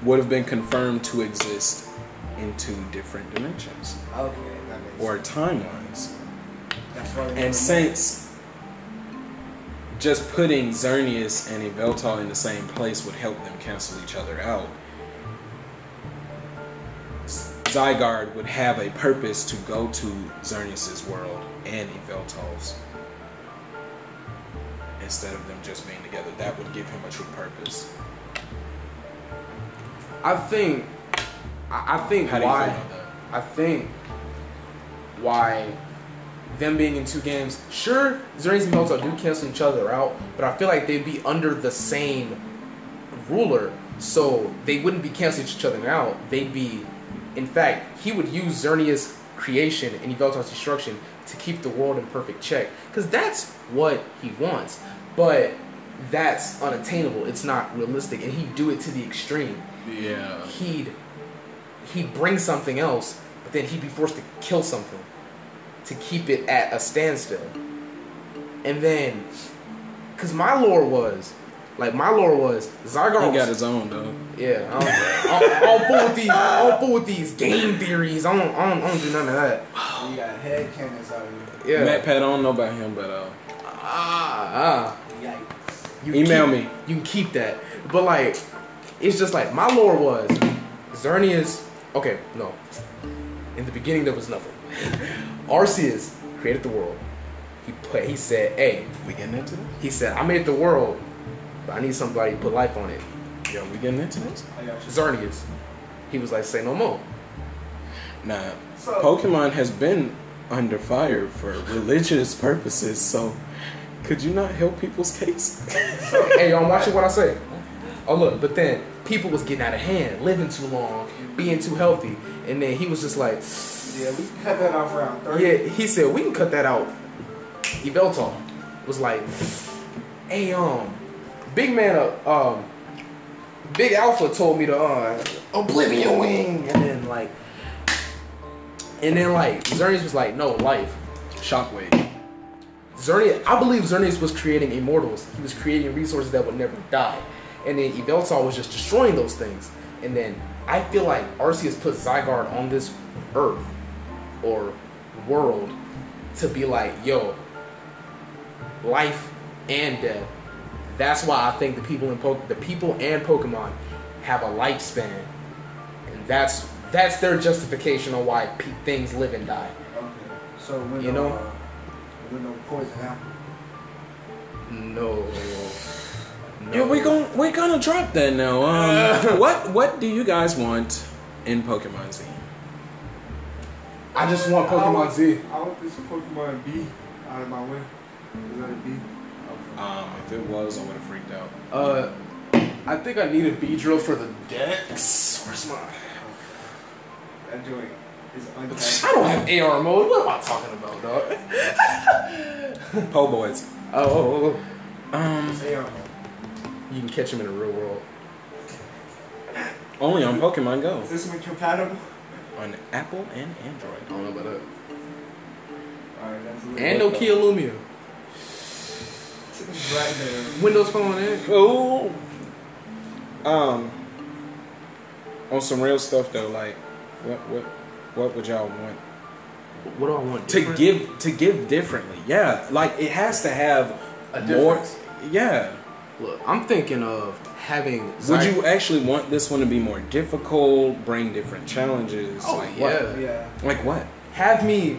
Speaker 1: would have been confirmed to exist in two different dimensions
Speaker 2: Okay,
Speaker 1: or timelines.
Speaker 2: That's why they
Speaker 1: And since just putting Xerneas and Yveltal in the same place would help them cancel each other out, Zygarde would have a purpose to go to Xerneas' world and Yveltal's instead of them just being together. That would give him a true purpose.
Speaker 3: I think, I, I think why,
Speaker 1: feel about that?
Speaker 3: I think why them being in two games, sure, Xerneas and Veltal do cancel each other out, but I feel like they'd be under the same ruler, so they wouldn't be canceling each other out. They'd be, in fact, he would use Xerneas' creation and Yveltal's destruction to keep the world in perfect check, because that's what he wants. But that's unattainable. It's not realistic, and he'd do it to the extreme
Speaker 1: Yeah.
Speaker 3: he'd he'd bring something else, but then he'd be forced to kill something to keep it at a standstill. And then, cause my lore was, like my lore was Zygarde.
Speaker 1: He got his own though.
Speaker 3: yeah, I don't, I I don't fool with these. I don't fool with these game theories. I don't, I don't, I don't do none of that.
Speaker 2: You got head cannons out here.
Speaker 3: Yeah.
Speaker 1: MatPat, I don't know about him, but uh,
Speaker 3: Ah, ah.
Speaker 2: Yikes.
Speaker 3: You
Speaker 1: Email
Speaker 3: keep-
Speaker 1: me.
Speaker 3: You can keep that. But like, it's just like my lore was Xerneas. Okay, no. In the beginning, there was nothing. Arceus created the world. He put. He said, "Hey,"
Speaker 1: we getting into this?
Speaker 3: he said, "I made the world, but I need somebody to put life on it."
Speaker 1: Yo, we getting into this?
Speaker 2: I.
Speaker 3: Xerneas. He was like, "Say no more."
Speaker 1: Nah,
Speaker 2: So-
Speaker 1: Pokemon has been under fire for religious purposes, so could you not help people's case?
Speaker 3: hey, y'all watching what I say? Oh look, but then people was getting out of hand, living too long, being too healthy, and then he was just like,
Speaker 2: Yeah, we can cut that off around 30.
Speaker 3: Yeah, he said we can cut that out. Yveltal was like, "Hey, um, big man, uh, um, Big Alpha told me to uh, Oblivion Wing," and then like, and then like Xerneas was like, "No, life."
Speaker 1: Shockwave.
Speaker 3: Xerneas, I believe Xerneas was creating immortals. He was creating resources that would never die, and then Yveltal was just destroying those things. And then I feel like Arceus put Zygarde on this earth or world to be like, yo, life and death. That's why I think the people in po- the people and Pokemon have a lifespan, and that's that's their justification on why pe- things live and die.
Speaker 2: Okay. So when
Speaker 3: You
Speaker 2: no,
Speaker 3: know?
Speaker 2: uh, when no poison apple.
Speaker 3: No.
Speaker 1: Yeah, we gon' we gonna drop that now. Um, what what do you guys want in Pokemon Z?
Speaker 3: I just want
Speaker 2: I
Speaker 3: Pokemon
Speaker 2: want-
Speaker 3: Z.
Speaker 2: I want this Pokemon B. out of my way? Is that a B?
Speaker 1: Um, if it was, I would have freaked out.
Speaker 3: Uh, I think I need a Beedrill for the dex. Where's my?
Speaker 2: That joint is untapped.
Speaker 3: I don't have AR mode. What am I talking about, dog?
Speaker 1: Po boys.
Speaker 3: Oh, oh, oh,
Speaker 1: Um,
Speaker 2: AR mode.
Speaker 3: oh. you can catch them in the real world.
Speaker 1: only on Pokemon Go
Speaker 2: Is this one compatible?
Speaker 1: on Apple and Android.
Speaker 3: I don't know about that.
Speaker 2: Alright, that's a little
Speaker 3: And Nokia Lumia.
Speaker 2: Right there.
Speaker 3: Windows Phone eh?
Speaker 1: Oh. Um. On some real stuff though, like, what what what would y'all want
Speaker 3: What do I want?
Speaker 1: to give to give differently? Yeah, like it has to have
Speaker 3: A
Speaker 1: more.
Speaker 3: difference.
Speaker 1: Yeah.
Speaker 3: Look, I'm thinking of having.
Speaker 1: Would
Speaker 3: Zy-
Speaker 1: you actually want this one to be more difficult, bring different challenges?
Speaker 3: Oh,
Speaker 1: like
Speaker 3: yeah.
Speaker 1: What?
Speaker 2: Yeah.
Speaker 1: Like what?
Speaker 3: have me,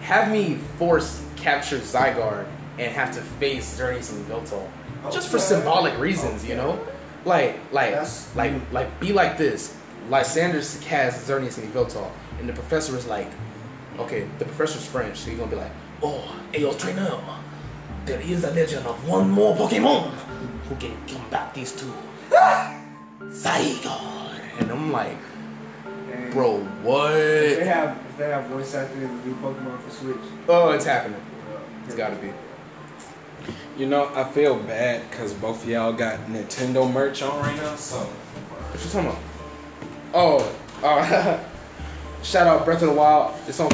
Speaker 3: have me force capture Zygarde and have to face Xerneas and Viltol, just for symbolic reasons, you know. Like, like,
Speaker 2: That's-
Speaker 3: like, like, be like this. Lysandre has Xerneas and Viltol, and the professor is like, okay, the professor's French, so he's gonna be like, oh, ayo trainer, there is a legend of one more Pokemon who can combat these two. Zygarde. And I'm like,
Speaker 2: And
Speaker 3: bro, what?
Speaker 2: If they have if they have voice acting in the new Pokemon for Switch.
Speaker 3: Oh, it's happening. It's gotta be.
Speaker 1: You know, I feel bad because both of y'all got Nintendo merch on right now. So
Speaker 3: What you talking about? Oh, uh, shout out Breath of the Wild. It's on.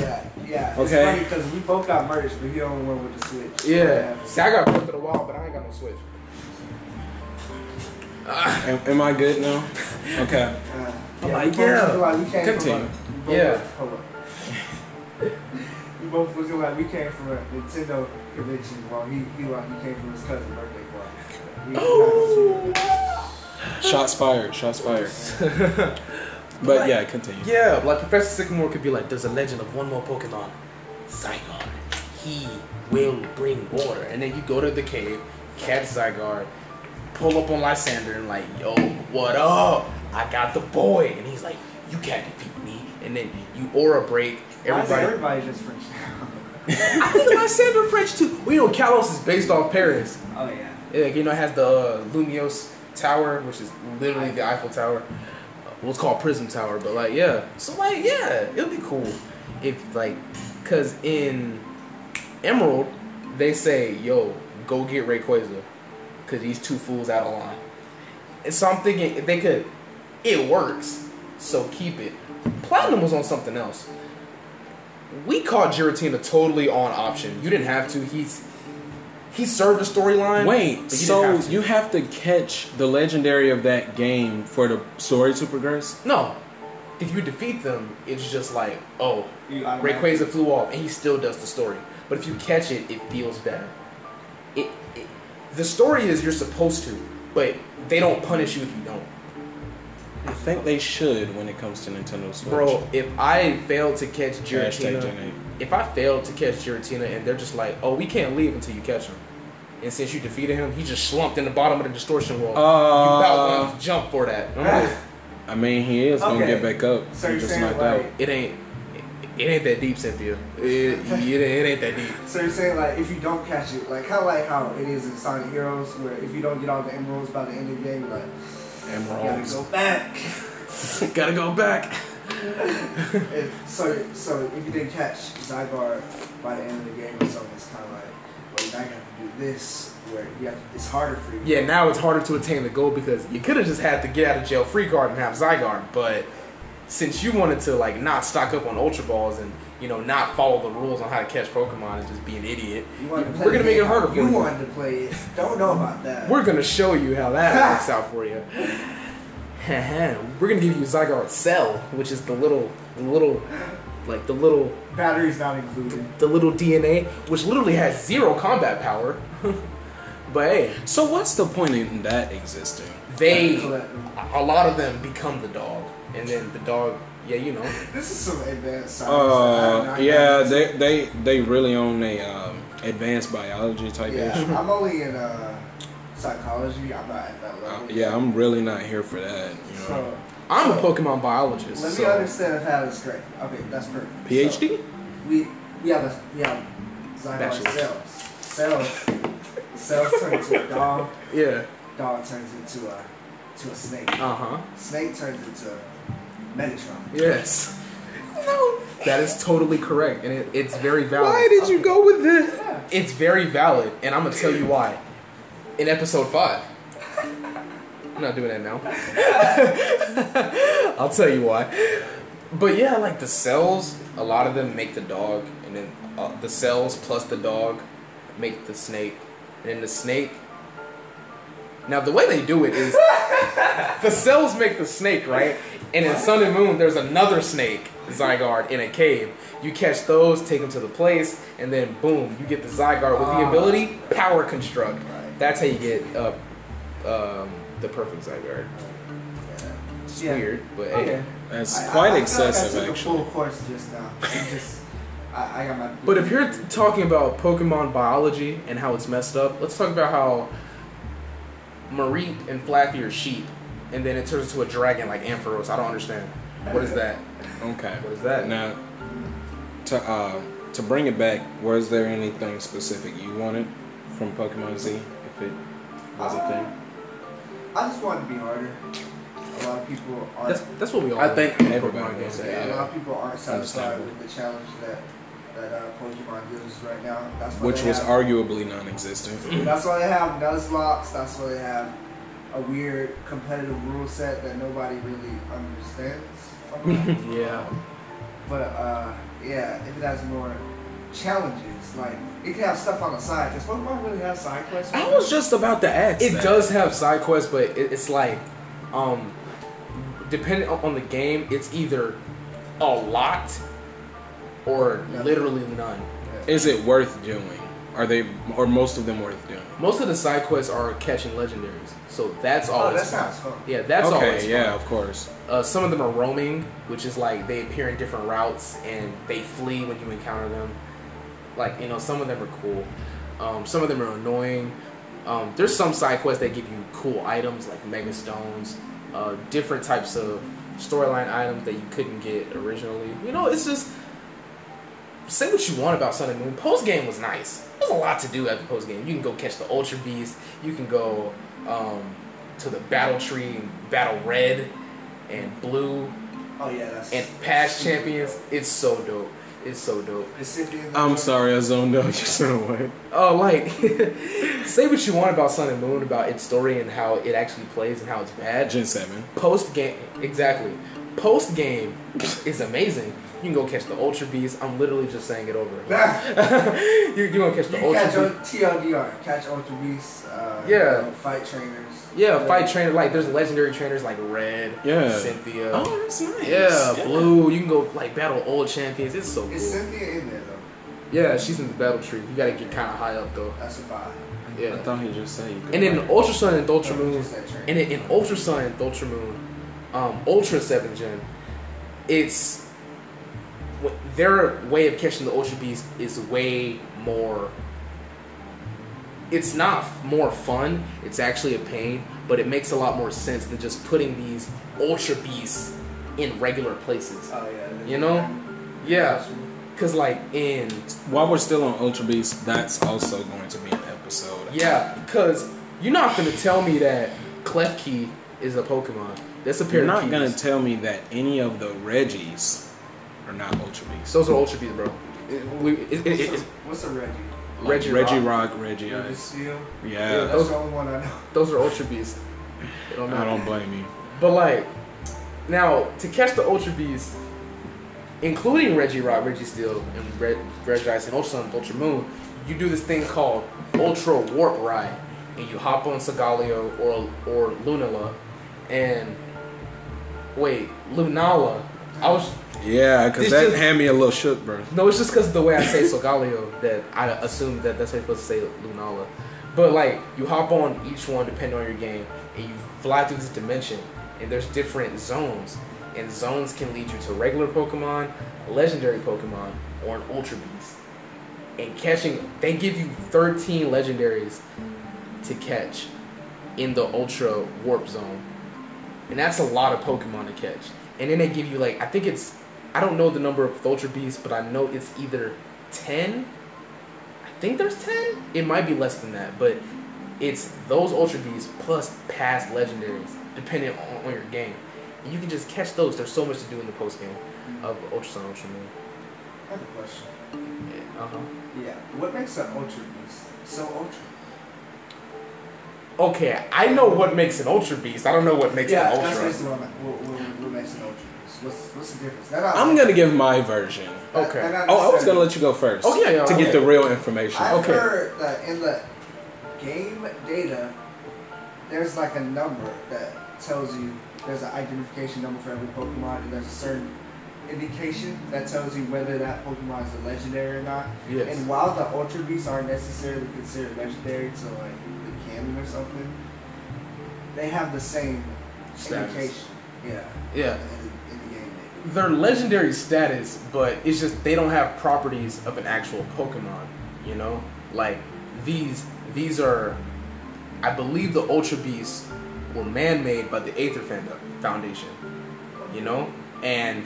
Speaker 2: Yeah, yeah. It's
Speaker 1: Okay.
Speaker 2: funny because we both got merch, but he only went with the Switch.
Speaker 3: Yeah. See, I got Breath of the Wild, but I ain't got no Switch.
Speaker 1: am, am I good now? Okay.
Speaker 2: Uh,
Speaker 3: I'm
Speaker 2: yeah,
Speaker 3: like,
Speaker 2: we both
Speaker 3: yeah.
Speaker 2: like we
Speaker 1: Continue.
Speaker 2: From a, we both
Speaker 3: Yeah.
Speaker 2: Like- hold up. we both feel like we came from a Nintendo convention while he, he like he came from his cousin's birthday party. We- we not gonna see
Speaker 1: Shots fired. Shots fired. But yeah, continue.
Speaker 3: Yeah, like Professor Sycamore could be like, there's a legend of one more Pokemon, Zygarde. He will bring water. And then you go to the cave, catch Zygarde, pull up on Lysandre and like, yo, what up? I got the boy. And he's like, you can't defeat me. And then you aura break.
Speaker 2: Why is
Speaker 3: Everybody.
Speaker 2: everybody just French now?
Speaker 3: I think Lysandre French too. We know Kalos is based off Paris.
Speaker 2: oh yeah.
Speaker 3: Yeah, you know, it has the uh, Lumiose Tower, which is literally the Eiffel Tower. Well, it's called Prism Tower, but like, yeah. So like, yeah, it'll be cool if like, cause in Emerald they say, "Yo, go get Rayquaza," cause these two fools out of line. And so I'm thinking if they could, it works. So keep it. Platinum was on something else. We caught Giratina totally on option. You didn't have to. He's he served a storyline.
Speaker 1: Wait, so
Speaker 3: have
Speaker 1: you have to catch the legendary of that game for the story to progress?
Speaker 3: no. If you defeat them, it's just like, oh,
Speaker 2: You automatically-
Speaker 3: Rayquaza flew off, and he still does the story. But if you catch it, it feels better. It, it the story is you're supposed to, but they don't punish you if you don't.
Speaker 1: I think they should when it comes to Nintendo Switch.
Speaker 3: Bro, if I fail to catch
Speaker 1: Hashtag
Speaker 3: Giratina, if I fail to catch Giratina and they're just like, oh, we can't leave until you catch him. And since you defeated him, he just slumped in the bottom of the distortion world. wall. you about
Speaker 1: Uh,
Speaker 3: want to jump for that. I'm like,
Speaker 1: I mean, he is gonna get back up.
Speaker 2: So you're
Speaker 1: just
Speaker 2: saying like,
Speaker 1: out.
Speaker 3: it ain't, it, it ain't that deep, Cynthia. It, it, it ain't that deep.
Speaker 2: So you're saying like if you don't catch it, like kind of like how it is in Sonic Heroes, where if you don't get all the emeralds by the end of the game, you're like you gotta go back.
Speaker 3: Gotta go back.
Speaker 2: And so so if you didn't catch Zygarde by the end of the game or something, it's kind of like well now you have to do this where you have to, it's harder for you.
Speaker 3: Yeah, now it's harder to attain the goal because you could have just had to get out of jail free card and have Zygarde, but since you wanted to like not stock up on Ultra Balls and you know not follow the rules on how to catch Pokemon and just be an idiot,
Speaker 2: to
Speaker 3: we're gonna make it harder for
Speaker 2: you.
Speaker 3: you.
Speaker 2: wanted to play it. Don't know about that.
Speaker 3: We're gonna show you how that works out for you. we're gonna give you Zygarde Cell, which is the little, the little, like the little,
Speaker 2: Batteries not included.
Speaker 3: the little DNA, which literally has zero combat power. but hey,
Speaker 1: So what's the point in that existing?
Speaker 3: they, a lot of them become the dog, and then the dog, yeah, you know.
Speaker 2: This is some advanced science. that I have
Speaker 1: Uh, yeah,
Speaker 2: gotten
Speaker 1: they they they really own a um, advanced biology type
Speaker 2: Yeah,
Speaker 1: issue.
Speaker 2: I'm only in uh, psychology. I'm not at that
Speaker 1: Uh, yeah, I'm really not here for that. You know,
Speaker 2: So,
Speaker 3: I'm a Pokemon biologist.
Speaker 2: let me understand if that is correct. Okay, that's perfect.
Speaker 1: PhD.
Speaker 2: So, we we have a we have Zygarde
Speaker 3: Bachelors.
Speaker 2: cells. Cells. Cells turn into a dog.
Speaker 3: Yeah.
Speaker 2: Dog turns into a to a snake.
Speaker 3: Uh huh.
Speaker 2: Snake turns into Megatron.
Speaker 3: Yes. No. That is totally correct, and it, it's very valid.
Speaker 1: Why did you go with this?
Speaker 2: Yeah.
Speaker 3: It's very valid, and I'm gonna tell you why. In episode five. I'm not doing that now. I'll tell you why. But yeah, like the cells, a lot of them make the dog, and then uh, the cells plus the dog make the snake, and then the snake. Now the way they do it is the cells make the snake, right? And in Sun and Moon, there's another snake, Zygarde, in a cave. You catch those, take them to the place, and then boom, you get the Zygarde with the
Speaker 2: Ah.
Speaker 3: ability Power Construct. That's how you get uh, um, the perfect Zygarde. It's
Speaker 2: Yeah.
Speaker 3: weird, but hey.
Speaker 2: Okay.
Speaker 1: That's
Speaker 2: I- I-
Speaker 1: quite
Speaker 2: I feel
Speaker 1: excessive,
Speaker 2: like I took
Speaker 1: actually.
Speaker 2: A full course just now. Just, I, I got my.
Speaker 3: But if you're talking about Pokemon biology and how it's messed up, let's talk about how Mareep and Flaaffy are sheep, and then it turns into a dragon like Ampharos. I don't understand. What is that?
Speaker 1: Okay.
Speaker 3: What is that?
Speaker 1: Now, to uh, to bring it back, was there anything specific you wanted from Pokemon Z? If it was a thing.
Speaker 2: I just wanted to be harder. A lot of people aren't.
Speaker 3: That's that's what we all.
Speaker 1: I think everybody
Speaker 3: Pokemon games.
Speaker 2: yeah, a lot of people aren't satisfied with the challenge that that uh, Pokemon gives right now. That's why
Speaker 1: Which was
Speaker 2: have,
Speaker 1: arguably non-existent.
Speaker 2: That's why they have Nuzlockes. That's why they have a weird competitive rule set that nobody really understands.
Speaker 3: Yeah.
Speaker 2: But uh, yeah, if it has more challenges, like it can have stuff on the side. Does Pokemon really have side quests?
Speaker 1: I was just about to ask.
Speaker 3: It
Speaker 1: that.
Speaker 3: does have side quests, but it, it's like, um, depending on on the game, it's either a lot or
Speaker 2: Yeah.
Speaker 3: literally none.
Speaker 1: Is it worth doing? Are they, or most of them worth doing?
Speaker 3: Most of the side quests are catching legendaries, so that's
Speaker 2: Oh,
Speaker 3: always
Speaker 2: that
Speaker 3: fun.
Speaker 2: sounds fun.
Speaker 3: Yeah, that's
Speaker 1: okay,
Speaker 3: always fun.
Speaker 1: yeah, of course.
Speaker 3: Uh, some of them are roaming, which is like they appear in different routes and they flee when you encounter them. Like you know, some of them are cool. Um, some of them are annoying. Um, there's some side quests that give you cool items like Mega Stones, uh, different types of storyline items that you couldn't get originally. You know, it's just say what you want about Sun and Moon. Post game was nice. There's a lot to do at the post game. You can go catch the Ultra Beast. You can go um, to the Battle Tree and battle Red and Blue
Speaker 2: Oh yeah, that's.
Speaker 3: and past champions. It's so dope. It's so dope.
Speaker 1: I'm sorry, I zoned out. You said what?
Speaker 3: Oh, like say what you want about Sun and Moon, about its story and how it actually plays and how it's bad.
Speaker 1: Gen seven.
Speaker 3: Post game, exactly. Post game is amazing. You can go catch the Ultra Beast. I'm literally just saying it over. you you gonna catch the
Speaker 2: You catch
Speaker 3: Ultra Beast.
Speaker 2: o- TLDR, catch Ultra Beasts. Uh,
Speaker 3: Yeah.
Speaker 2: you know, fight trainers.
Speaker 3: Yeah, fight trainer. Like there's legendary trainers like Red,
Speaker 1: Yeah.
Speaker 3: Cynthia.
Speaker 1: Oh, that's nice.
Speaker 3: Yeah, Blue. You can go like battle old champions. It's so cool.
Speaker 2: Is Cynthia in there though?
Speaker 3: Yeah, she's in the battle tree. You gotta get kind of high up though.
Speaker 2: That's a vibe.
Speaker 1: I
Speaker 3: Yeah.
Speaker 1: thought he just said you could.
Speaker 3: And then Ultra Sun and Ultra Moon,
Speaker 2: just that trainer.
Speaker 3: and in, in Ultra Sun and Ultra Moon, um, Ultra Seven Gen, it's wh- their way of catching the Ultra Beast is way more. It's not more fun. It's actually a pain, but it makes a lot more sense than just putting these Ultra Beasts in regular places.
Speaker 2: Oh yeah.
Speaker 3: You know? Yeah, cause like in
Speaker 1: While we're still on Ultra Beast, that's also going to be an episode.
Speaker 3: Yeah, because you're not gonna tell me that Klefki is a Pokemon. That's a pair
Speaker 1: You're
Speaker 3: of
Speaker 1: not gonna tell me that any of the Regis are not Ultra Beasts.
Speaker 3: Those are Ultra Beasts, bro. It, we, it, it,
Speaker 2: What's,
Speaker 3: it's-
Speaker 2: a, what's a Reggie?
Speaker 1: Like
Speaker 3: Reggie
Speaker 1: Regirock.
Speaker 3: Rock,
Speaker 1: Reggie Regice.
Speaker 2: Steel.
Speaker 1: Yeah,
Speaker 2: That's
Speaker 3: those-
Speaker 2: the only one I know.
Speaker 3: those are Ultra Beasts. Don't
Speaker 1: I don't blame you.
Speaker 3: But like, now to catch the Ultra Beast, including Regirock, Reggie Steel, and Red, Red Ice, and Ultra Sun, Ultra Moon, you do this thing called Ultra Warp Ride, and you hop on Solgaleo or or Lunala, and wait, Lunala. I was
Speaker 1: Yeah, because that
Speaker 3: just-
Speaker 1: had me a little shook, bro.
Speaker 3: no, it's just because of the way I say Solgaleo that I assume that that's how you're supposed to say Lunala. But like, you hop on each one depending on your game, and you fly through this dimension, and there's different zones, and zones can lead you to regular Pokemon, legendary Pokemon, or an Ultra Beast. And catching, they give you 13 legendaries to catch in the Ultra Warp Zone, and that's a lot of Pokemon to catch. And then they give you like, I think it's I don't know the number of Ultra Beasts, but I know it's either 10 I think there's ten. It might be less than that, but it's those Ultra Beasts plus past legendaries, depending on, on your game. And you can just catch those. There's so much to do in the post game of Ultra Sun, Ultra Moon.
Speaker 2: I have a question.
Speaker 3: Yeah, Uh huh.
Speaker 2: Yeah. What makes an ultra beast so ultra?
Speaker 3: Okay, I know what makes an Ultra Beast. I don't know what makes
Speaker 2: yeah,
Speaker 3: an Ultra.
Speaker 2: basically what, what, what, what makes an ultra. What's, what's the difference? That
Speaker 1: I'm gonna give my version.
Speaker 3: Okay.
Speaker 2: that not
Speaker 1: Oh, I was gonna let you go first.
Speaker 3: Oh, yeah, yeah,
Speaker 1: To
Speaker 3: okay.
Speaker 1: get the real information.
Speaker 2: I've
Speaker 3: Okay.
Speaker 2: heard that in the game data, there's like a number that tells you there's an identification number for every Pokemon, and there's a certain indication that tells you whether that Pokemon is a legendary or not.
Speaker 3: Yes.
Speaker 2: And while the Ultra Beasts aren't necessarily considered legendary to like the canon or something, they have the same
Speaker 3: Status.
Speaker 2: indication. Yeah.
Speaker 3: Yeah.
Speaker 2: In, in the game data.
Speaker 3: They're legendary status, but it's just they don't have properties of an actual Pokemon. You know, like these these are, I believe the Ultra Beasts were man-made by the Aether Foundation. You know, and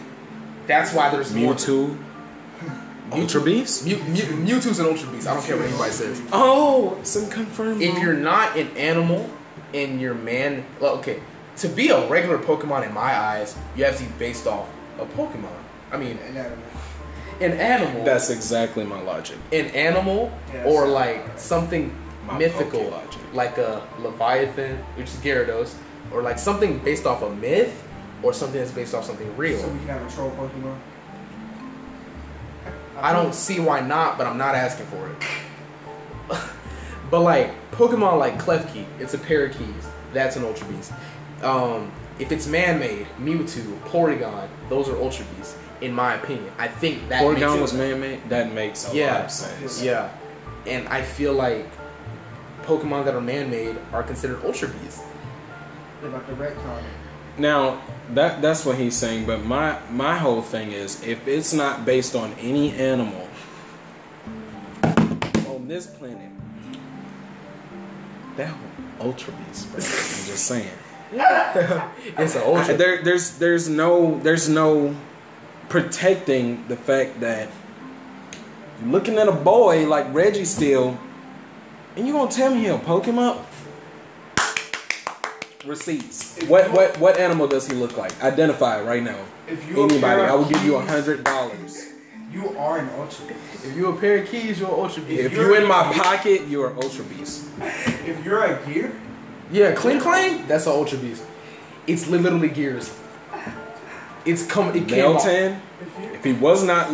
Speaker 3: that's why there's more-
Speaker 1: Mewtwo. Ultra Beast?
Speaker 3: Mew, Mew, Mewtwo's an Ultra Beast. I don't care what anybody says.
Speaker 1: Oh, some confirmed.
Speaker 3: If you're not an animal and you're man, well, okay, to be a regular Pokemon in my eyes, you have to be based off a Pokemon. I mean,
Speaker 2: And that,
Speaker 3: an animal.
Speaker 1: That's exactly my logic.
Speaker 3: an animal
Speaker 2: Yeah,
Speaker 3: or like something
Speaker 1: My
Speaker 3: mythical,
Speaker 1: logic.
Speaker 3: like a Leviathan, which is Gyarados, or like something based off a myth, or something that's based off something real.
Speaker 2: so we can have a troll Pokemon.
Speaker 3: I don't see why not, but I'm not asking for it. but like Pokemon like Klefki, it's a pair of keys. That's an Ultra Beast. Um, if it's man-made, Mewtwo, Porygon, those are Ultra Beasts, in my opinion. I think that makes
Speaker 1: Porygon
Speaker 3: it-
Speaker 1: was man-made. That makes a
Speaker 3: Yeah.
Speaker 1: lot of sense.
Speaker 3: Yeah, and I feel like Pokemon that are man-made are considered Ultra Beasts.
Speaker 2: They're about the retcon.
Speaker 1: Now that that's what he's saying, but my my whole thing is if it's not based on any animal on this planet, that one, Ultra Beast, bro. I'm just saying.
Speaker 3: It's an Ultra.
Speaker 1: there, there's there's no there's no protecting the fact that you're looking at a boy like Registeel, and you gonna tell me he a Pokemon? Receipts. What what what animal does he look like? Identify it right now.
Speaker 2: If you
Speaker 1: Anybody, I will give you a hundred dollars.
Speaker 2: You are an Ultra Beast.
Speaker 3: if you a pair of keys, you're an Ultra Beast.
Speaker 1: If you're in my pocket, you're an Ultra Beast.
Speaker 2: If you're a gear,
Speaker 3: Yeah, Klinklang, that's an Ultra Beast. It's literally gears. It's come. It came. off-
Speaker 1: Meltan,
Speaker 2: if
Speaker 1: if he was not,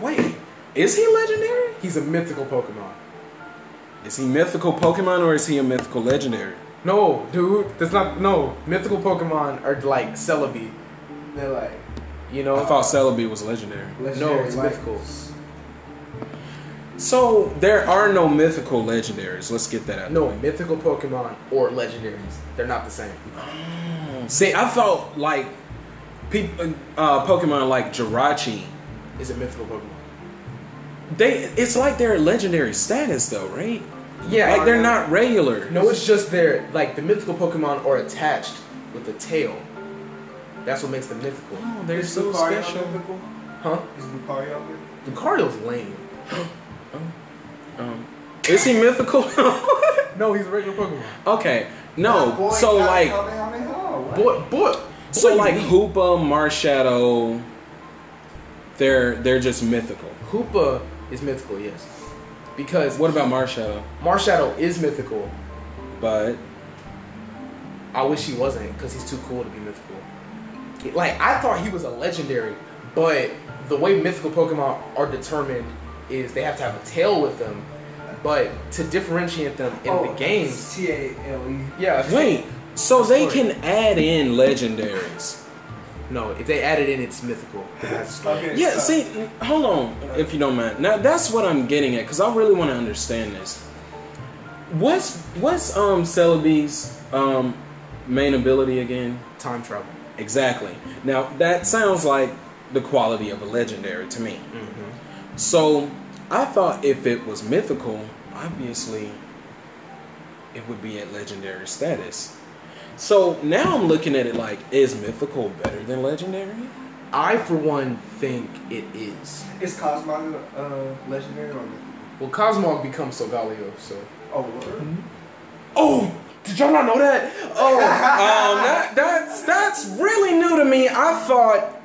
Speaker 1: wait, is he legendary?
Speaker 3: He's a mythical Pokemon.
Speaker 1: Is he mythical Pokemon or is he a mythical legendary?
Speaker 3: No, dude, that's not. No, mythical Pokemon are like Celebi.
Speaker 2: they're like
Speaker 3: You know.
Speaker 1: I thought Celebi was legendary.
Speaker 2: legendary
Speaker 3: it's
Speaker 2: like-
Speaker 3: mythical.
Speaker 1: So there are no mythical legendaries. Let's get that out.
Speaker 3: no, mythical Pokemon or legendaries. They're not the same.
Speaker 1: See, I felt like people, uh, Pokemon like Jirachi.
Speaker 3: is a mythical Pokemon.
Speaker 1: They, it's like they're legendary status though, right?
Speaker 3: Yeah,
Speaker 1: Like they're not regular.
Speaker 3: No, it's just they're like the mythical Pokemon are attached with a tail. That's what makes them mythical.
Speaker 1: Oh, they're
Speaker 2: Is
Speaker 1: so
Speaker 2: Lucario
Speaker 1: special.
Speaker 2: mythical?
Speaker 3: Huh?
Speaker 2: Is Lucario mythical?
Speaker 3: Lucario's lame.
Speaker 1: Um, is he mythical?
Speaker 3: No, he's a regular Pokemon.
Speaker 1: okay, no.
Speaker 2: Boy
Speaker 1: So
Speaker 2: got
Speaker 1: like,
Speaker 2: Kamehameha, what?
Speaker 3: Boy, boy.
Speaker 1: so like
Speaker 3: you-
Speaker 1: Hoopa, Marshadow, they're they're just mythical.
Speaker 3: Hoopa is mythical, yes. Because
Speaker 1: What about Marshadow?
Speaker 3: Marshadow is mythical.
Speaker 1: But
Speaker 3: I wish he wasn't because he's too cool to be mythical. Like I thought he was a legendary, but the way mythical Pokemon are determined is they have to have a tail with them. But to differentiate them in
Speaker 2: Oh,
Speaker 3: the games,
Speaker 2: T A L E.
Speaker 3: yeah.
Speaker 1: wait, so they can add in legendaries.
Speaker 3: No, if they add it in, it's mythical. That's a story.
Speaker 2: Okay.
Speaker 1: Yeah,
Speaker 2: so-
Speaker 1: see, hold on, if you don't mind. Now that's what I'm getting at, cause I really want to understand this. What's what's um Celebi's um main ability again?
Speaker 3: Time travel.
Speaker 1: Exactly. Now that sounds like the quality of a legendary to me.
Speaker 3: Mm-hmm.
Speaker 1: So I thought if it was mythical, obviously it would be at legendary status. So now I'm looking at it like, is mythical better than legendary?
Speaker 3: I, for one, think it is.
Speaker 2: Is Cosmog uh, legendary or mythical?
Speaker 3: Well, Cosmog becomes Solgaleo, so.
Speaker 2: Oh, word?
Speaker 3: Oh, did y'all not know that?
Speaker 1: Oh, um, that, that's that's really new to me. I thought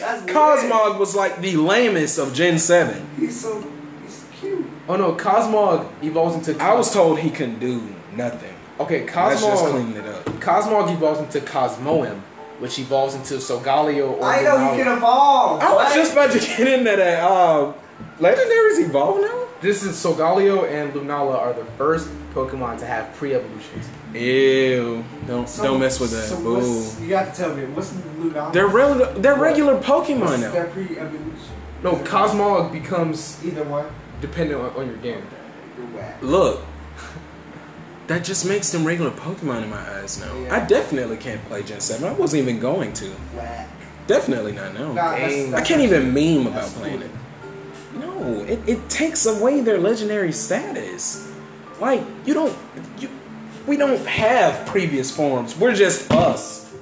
Speaker 2: That's.
Speaker 1: Cosmog was like the lamest of Gen Seven.
Speaker 2: He's so he's cute.
Speaker 3: Oh no, Cosmog evolves into.
Speaker 1: I was told he couldn't do nothing.
Speaker 3: Okay,
Speaker 1: Let's just
Speaker 3: Cosmog.
Speaker 1: clean it up.
Speaker 3: Cosmog evolves into Cosmoem, which evolves into Solgaleo or.
Speaker 2: I know he can evolve.
Speaker 1: I was
Speaker 2: What?
Speaker 1: just about to get into that. Um, legendaries evolve now.
Speaker 3: This is Solgaleo and Lunala are the first Pokemon to have pre-evolutions.
Speaker 1: Ew! Don't
Speaker 2: So-
Speaker 1: don't mess with that.
Speaker 2: So
Speaker 1: Boo.
Speaker 2: you got to tell me what's Lunala?
Speaker 1: They're regular. They're regular Pokemon
Speaker 2: What's
Speaker 1: now.
Speaker 2: their pre-evolution?
Speaker 3: No, Cosmog becomes
Speaker 2: Either one.
Speaker 3: dependent on, on your game.
Speaker 2: You're whack.
Speaker 1: Look, that just makes them regular Pokemon in my eyes now.
Speaker 2: Yeah.
Speaker 1: I definitely can't play Gen Seven. I wasn't even going to.
Speaker 2: Whack.
Speaker 1: Definitely not now.
Speaker 2: Nah, that's-.
Speaker 1: I can't even meme about playing it. No, it, it takes away their legendary status. Like you don't, you, we don't have previous forms. We're just us.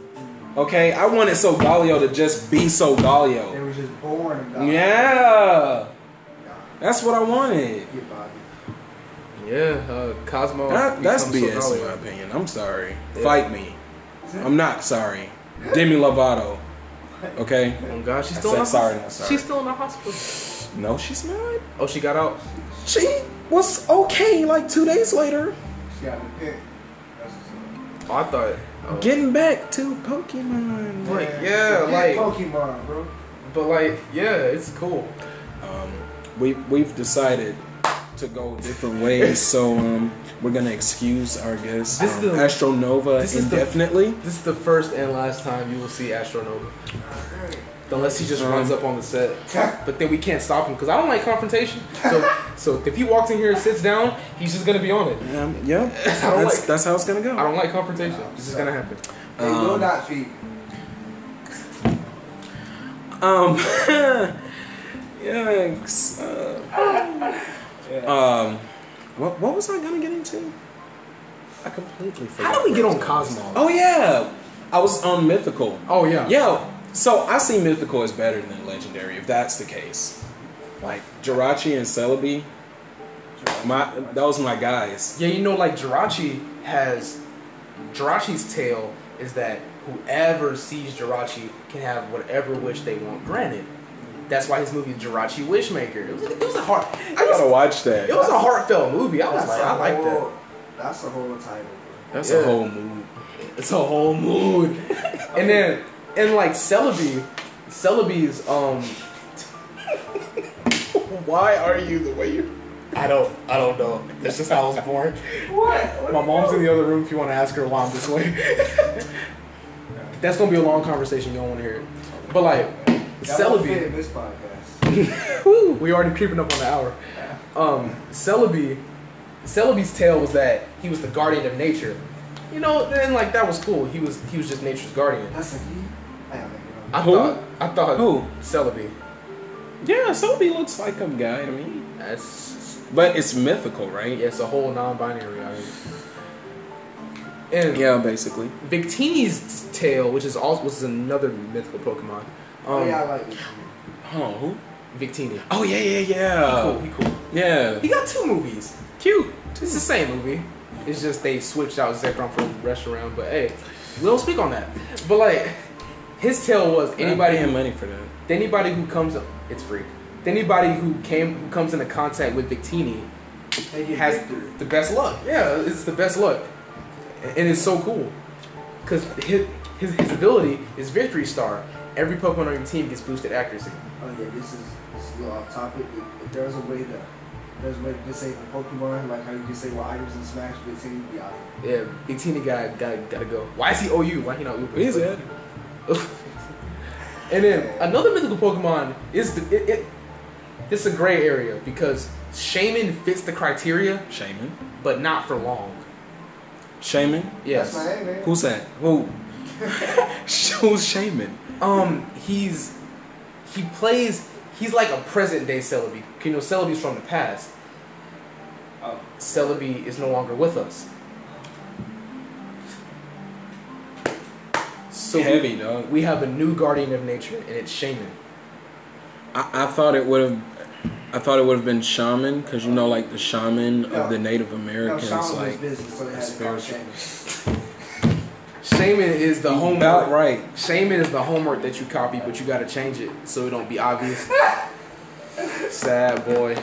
Speaker 1: Okay, I wanted Solgaleo to just be
Speaker 2: They
Speaker 1: Solgaleo.
Speaker 2: were just born and.
Speaker 1: Yeah, that's what I wanted.
Speaker 3: Yeah, uh, Cosmo.
Speaker 1: That, that's
Speaker 3: becomes
Speaker 1: BS in my opinion. I'm sorry.
Speaker 3: Yeah.
Speaker 1: Fight me. I'm not sorry. Demi Lovato. Okay.
Speaker 3: Oh God, she's
Speaker 1: I
Speaker 3: still in the
Speaker 1: said sorry, not sorry.
Speaker 3: She's still in the hospital.
Speaker 1: No, she's not.
Speaker 3: Oh, she got out.
Speaker 1: She was okay like two days later.
Speaker 2: She got the pick. That's what's
Speaker 3: I thought. Oh.
Speaker 1: Getting back to Pokemon.
Speaker 2: up.
Speaker 3: Like, yeah,
Speaker 2: Get
Speaker 3: like-
Speaker 2: Pokemon, bro.
Speaker 3: But like, yeah, it's cool.
Speaker 1: Um, we we've decided to go different ways, so um, we're gonna excuse our guest,
Speaker 3: This is
Speaker 1: um,
Speaker 3: the-
Speaker 1: Astro Nova,
Speaker 3: this is the-
Speaker 1: indefinitely.
Speaker 3: This is the first and last time you will see Astro Nova, unless he just
Speaker 1: Um,
Speaker 3: runs up on the set. But then we can't stop him because I don't like confrontation. So, so if he walks in here and sits down, he's just gonna be on it.
Speaker 1: Um, yeah, that's,
Speaker 3: like-
Speaker 1: that's how it's gonna go.
Speaker 3: I don't like confrontation. It's just gonna happen.
Speaker 2: They will
Speaker 1: Um,
Speaker 2: not feed.
Speaker 1: Um, yikes. Uh, um, what what was I gonna get into? I completely forgot.
Speaker 3: How did we get on
Speaker 1: I
Speaker 3: Cosmo?
Speaker 1: Oh yeah, I was on Mythical.
Speaker 3: Oh yeah.
Speaker 1: Yeah, so I see Mythical as better than Legendary, if that's the case. Like Jirachi and Celebi, my those my guys.
Speaker 3: Yeah, you know, like Jirachi has Jirachi's tale is that whoever sees Jirachi can have whatever wish they want granted. That's why his movie is Jirachi Wishmaker. It was, it was a heart.
Speaker 1: I gotta watch that.
Speaker 3: It was a heartfelt movie. I was
Speaker 2: That's
Speaker 3: like, I like that.
Speaker 2: That's a whole title, bro.
Speaker 1: That's
Speaker 3: Yeah.
Speaker 1: a whole mood.
Speaker 3: It's a whole mood. and then, and like Celebi, Celebi's um. Why are you the way you? I don't. I don't know. That's just how I was born.
Speaker 2: What?
Speaker 3: My mom's in the other room. If you want to ask her why I'm this way. That's gonna be a long conversation. You don't want to hear it. But like
Speaker 2: That won't fit
Speaker 3: Celebi,
Speaker 2: in this podcast.
Speaker 3: We already creeping up on the hour. Um, Celebi, Celebi's tale was that he was the guardian of nature. You know, and like that was cool. He was he was just nature's guardian.
Speaker 2: That's a he. I don't think
Speaker 3: I
Speaker 1: Who?
Speaker 3: thought I thought
Speaker 1: Who?
Speaker 3: Celebi.
Speaker 1: Yeah, Celebi looks like a guy to me.
Speaker 3: That's
Speaker 1: But it's mythical, right?
Speaker 3: yeah, it's a whole non-binary. I mean. And
Speaker 1: Yeah, basically.
Speaker 3: Victini's tail, which is also which is another mythical Pokemon.
Speaker 2: Oh
Speaker 3: Um,
Speaker 2: yeah, I like this.
Speaker 1: Oh, who?
Speaker 3: Victini.
Speaker 1: Oh yeah, yeah, yeah.
Speaker 3: He cool. He cool.
Speaker 1: Yeah.
Speaker 3: He got two movies.
Speaker 1: Cute.
Speaker 3: It's the same movie. It's just they switched out Zekrom for the restaurant. But hey, we don't speak on that. But like, his tale was
Speaker 1: Anybody
Speaker 3: anybody
Speaker 1: have
Speaker 3: who
Speaker 1: money for that?
Speaker 3: anybody who comes it's free. Anybody who came who comes into contact with Victini
Speaker 2: They get
Speaker 3: has
Speaker 2: victory.
Speaker 3: the best luck. Yeah, it's the best luck, and it's so cool because his, his his ability is Victory Star. Every Pokemon on your team gets boosted accuracy.
Speaker 2: Oh yeah, this is this is a little off topic. If, if there's a way to there's a way to disable Pokemon, like how you disable items in Smash, but team be out.
Speaker 3: Yeah, Victini got got gotta go. Why is he OU? Why he not Uber?
Speaker 1: He's it.
Speaker 3: and then another mythical Pokemon is the it, it it's a gray area because Shaymin fits the criteria,
Speaker 1: Shaymin.
Speaker 3: but not for long.
Speaker 1: Shaymin.
Speaker 3: Yes.
Speaker 2: That's my name, man.
Speaker 1: Who's that? Who? Who's Shaymin?
Speaker 3: Um, he's he plays. He's like a present day Celebi. You know, Celebi's from the past.
Speaker 2: Oh.
Speaker 3: Celebi is no longer with us. So
Speaker 1: Heavy dog.
Speaker 3: we have a new guardian of nature, and it's Shaymin.
Speaker 1: I, I thought it would have. I thought it would have been shaman because you know, like the shaman
Speaker 2: No.
Speaker 1: of the Native
Speaker 2: No,
Speaker 1: Americans,
Speaker 2: Shaman was
Speaker 1: like
Speaker 2: business, so they had to call it
Speaker 1: spiritual.
Speaker 2: Shaman.
Speaker 3: Shaymin is the homework.
Speaker 1: about right.
Speaker 3: Shaymin is the homework that you copy, but you gotta change it so it don't be obvious. Sad boy.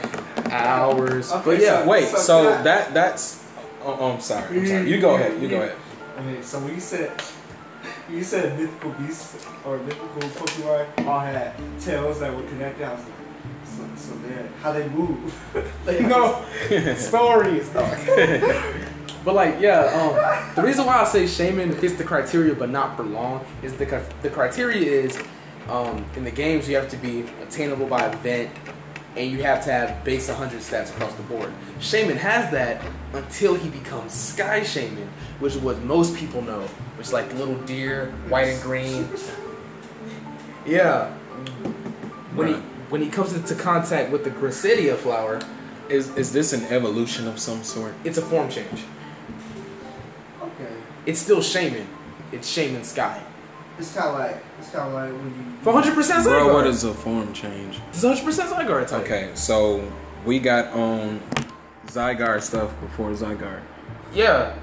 Speaker 3: Hours.
Speaker 2: Okay,
Speaker 3: but yeah,
Speaker 2: so-
Speaker 1: Wait,
Speaker 2: So
Speaker 1: so that that's. Oh, oh, I'm sorry. I'm sorry. You go ahead. You go ahead.
Speaker 2: Okay, so when you said you said mythical beasts or mythical Pokemon all had tails that were connected, I was like, so, so how they move. like,
Speaker 3: no stories. but like, yeah, um, the reason why I say Shaymin fits the criteria, but not for long, is because the criteria is um, in the games you have to be attainable by event, and you have to have base 100 stats across the board. Shaymin has that until he becomes Sky Shaymin, which is what most people know, which is like little deer, white and green. Yeah. When he when he comes into contact with the Gracidea flower,
Speaker 1: Is is this an evolution of some sort?
Speaker 3: it's a form change.
Speaker 2: okay,
Speaker 3: It's still Shaymin. It's Shaymin Sky.
Speaker 2: it's kind of like it's kind of like when you
Speaker 3: For 100% Zygarde.
Speaker 1: Bro, what is a form change?
Speaker 3: It's 100% Zygarde type.
Speaker 1: Okay, so we got on Zygarde stuff before Zygarde.
Speaker 3: Yeah.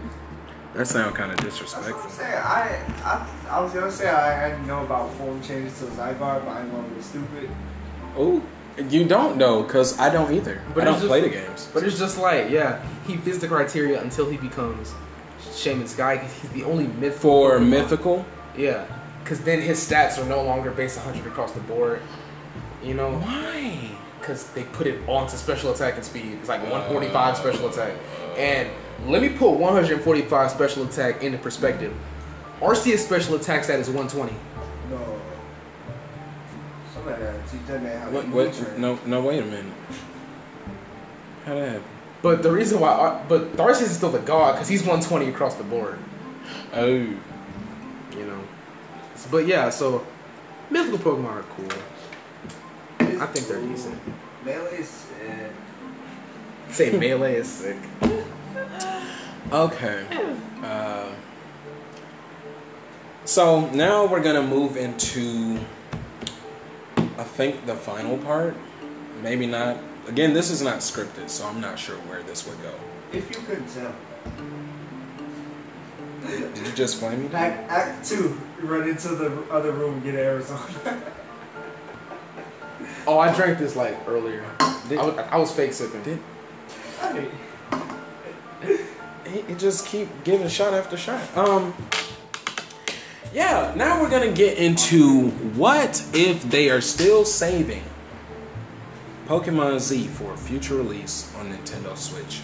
Speaker 1: That sound kind of
Speaker 2: That's what I'm
Speaker 1: disrespectful.
Speaker 2: saying. I, I I was gonna say I, I didn't know about form changes to Zygarde, but I didn't want to be stupid.
Speaker 1: Oh, you don't know, cause I don't either.
Speaker 3: But
Speaker 1: I don't
Speaker 3: it's just-
Speaker 1: play the games.
Speaker 3: But it's just like, yeah, he fits the criteria until he becomes Shaymin Sky. 'cause He's the only myth
Speaker 1: For mythical,
Speaker 3: Yeah. Because then his stats are no longer based 100 across the board. You know?
Speaker 1: why?
Speaker 3: because they put it onto special attack and speed. It's like 145 uh. special attack. And let me put 145 special attack into perspective. Arceus special attack stat is 120.
Speaker 2: No. Somebody had to teach that man how to
Speaker 1: What?
Speaker 2: use
Speaker 1: What? No, no. Wait a minute. How that happen?
Speaker 3: But the reason why, Ar- but Arceus is still the god because he's 120 across the board.
Speaker 1: Oh,
Speaker 3: You know. But yeah, so mythical Pokemon are cool.
Speaker 2: It's
Speaker 3: I think they're decent.
Speaker 2: Melee is eh.
Speaker 3: Say melee is sick.
Speaker 1: okay. Uh, so now we're gonna move into, I think the final part. Maybe not. Again, this is not scripted, so I'm not sure where this would go.
Speaker 2: If you couldn't tell.
Speaker 1: Did you just flame me?
Speaker 2: Act, act two, you run into the other room and get Arizona.
Speaker 3: Oh, I drank this like earlier.
Speaker 1: Did-
Speaker 3: I was, I was fake sipping.
Speaker 1: Did-
Speaker 2: Hey,
Speaker 1: It, it just keep giving shot after shot. Um. Yeah, now we're gonna get into what if they are still saving Pokemon Z for a future release on Nintendo Switch.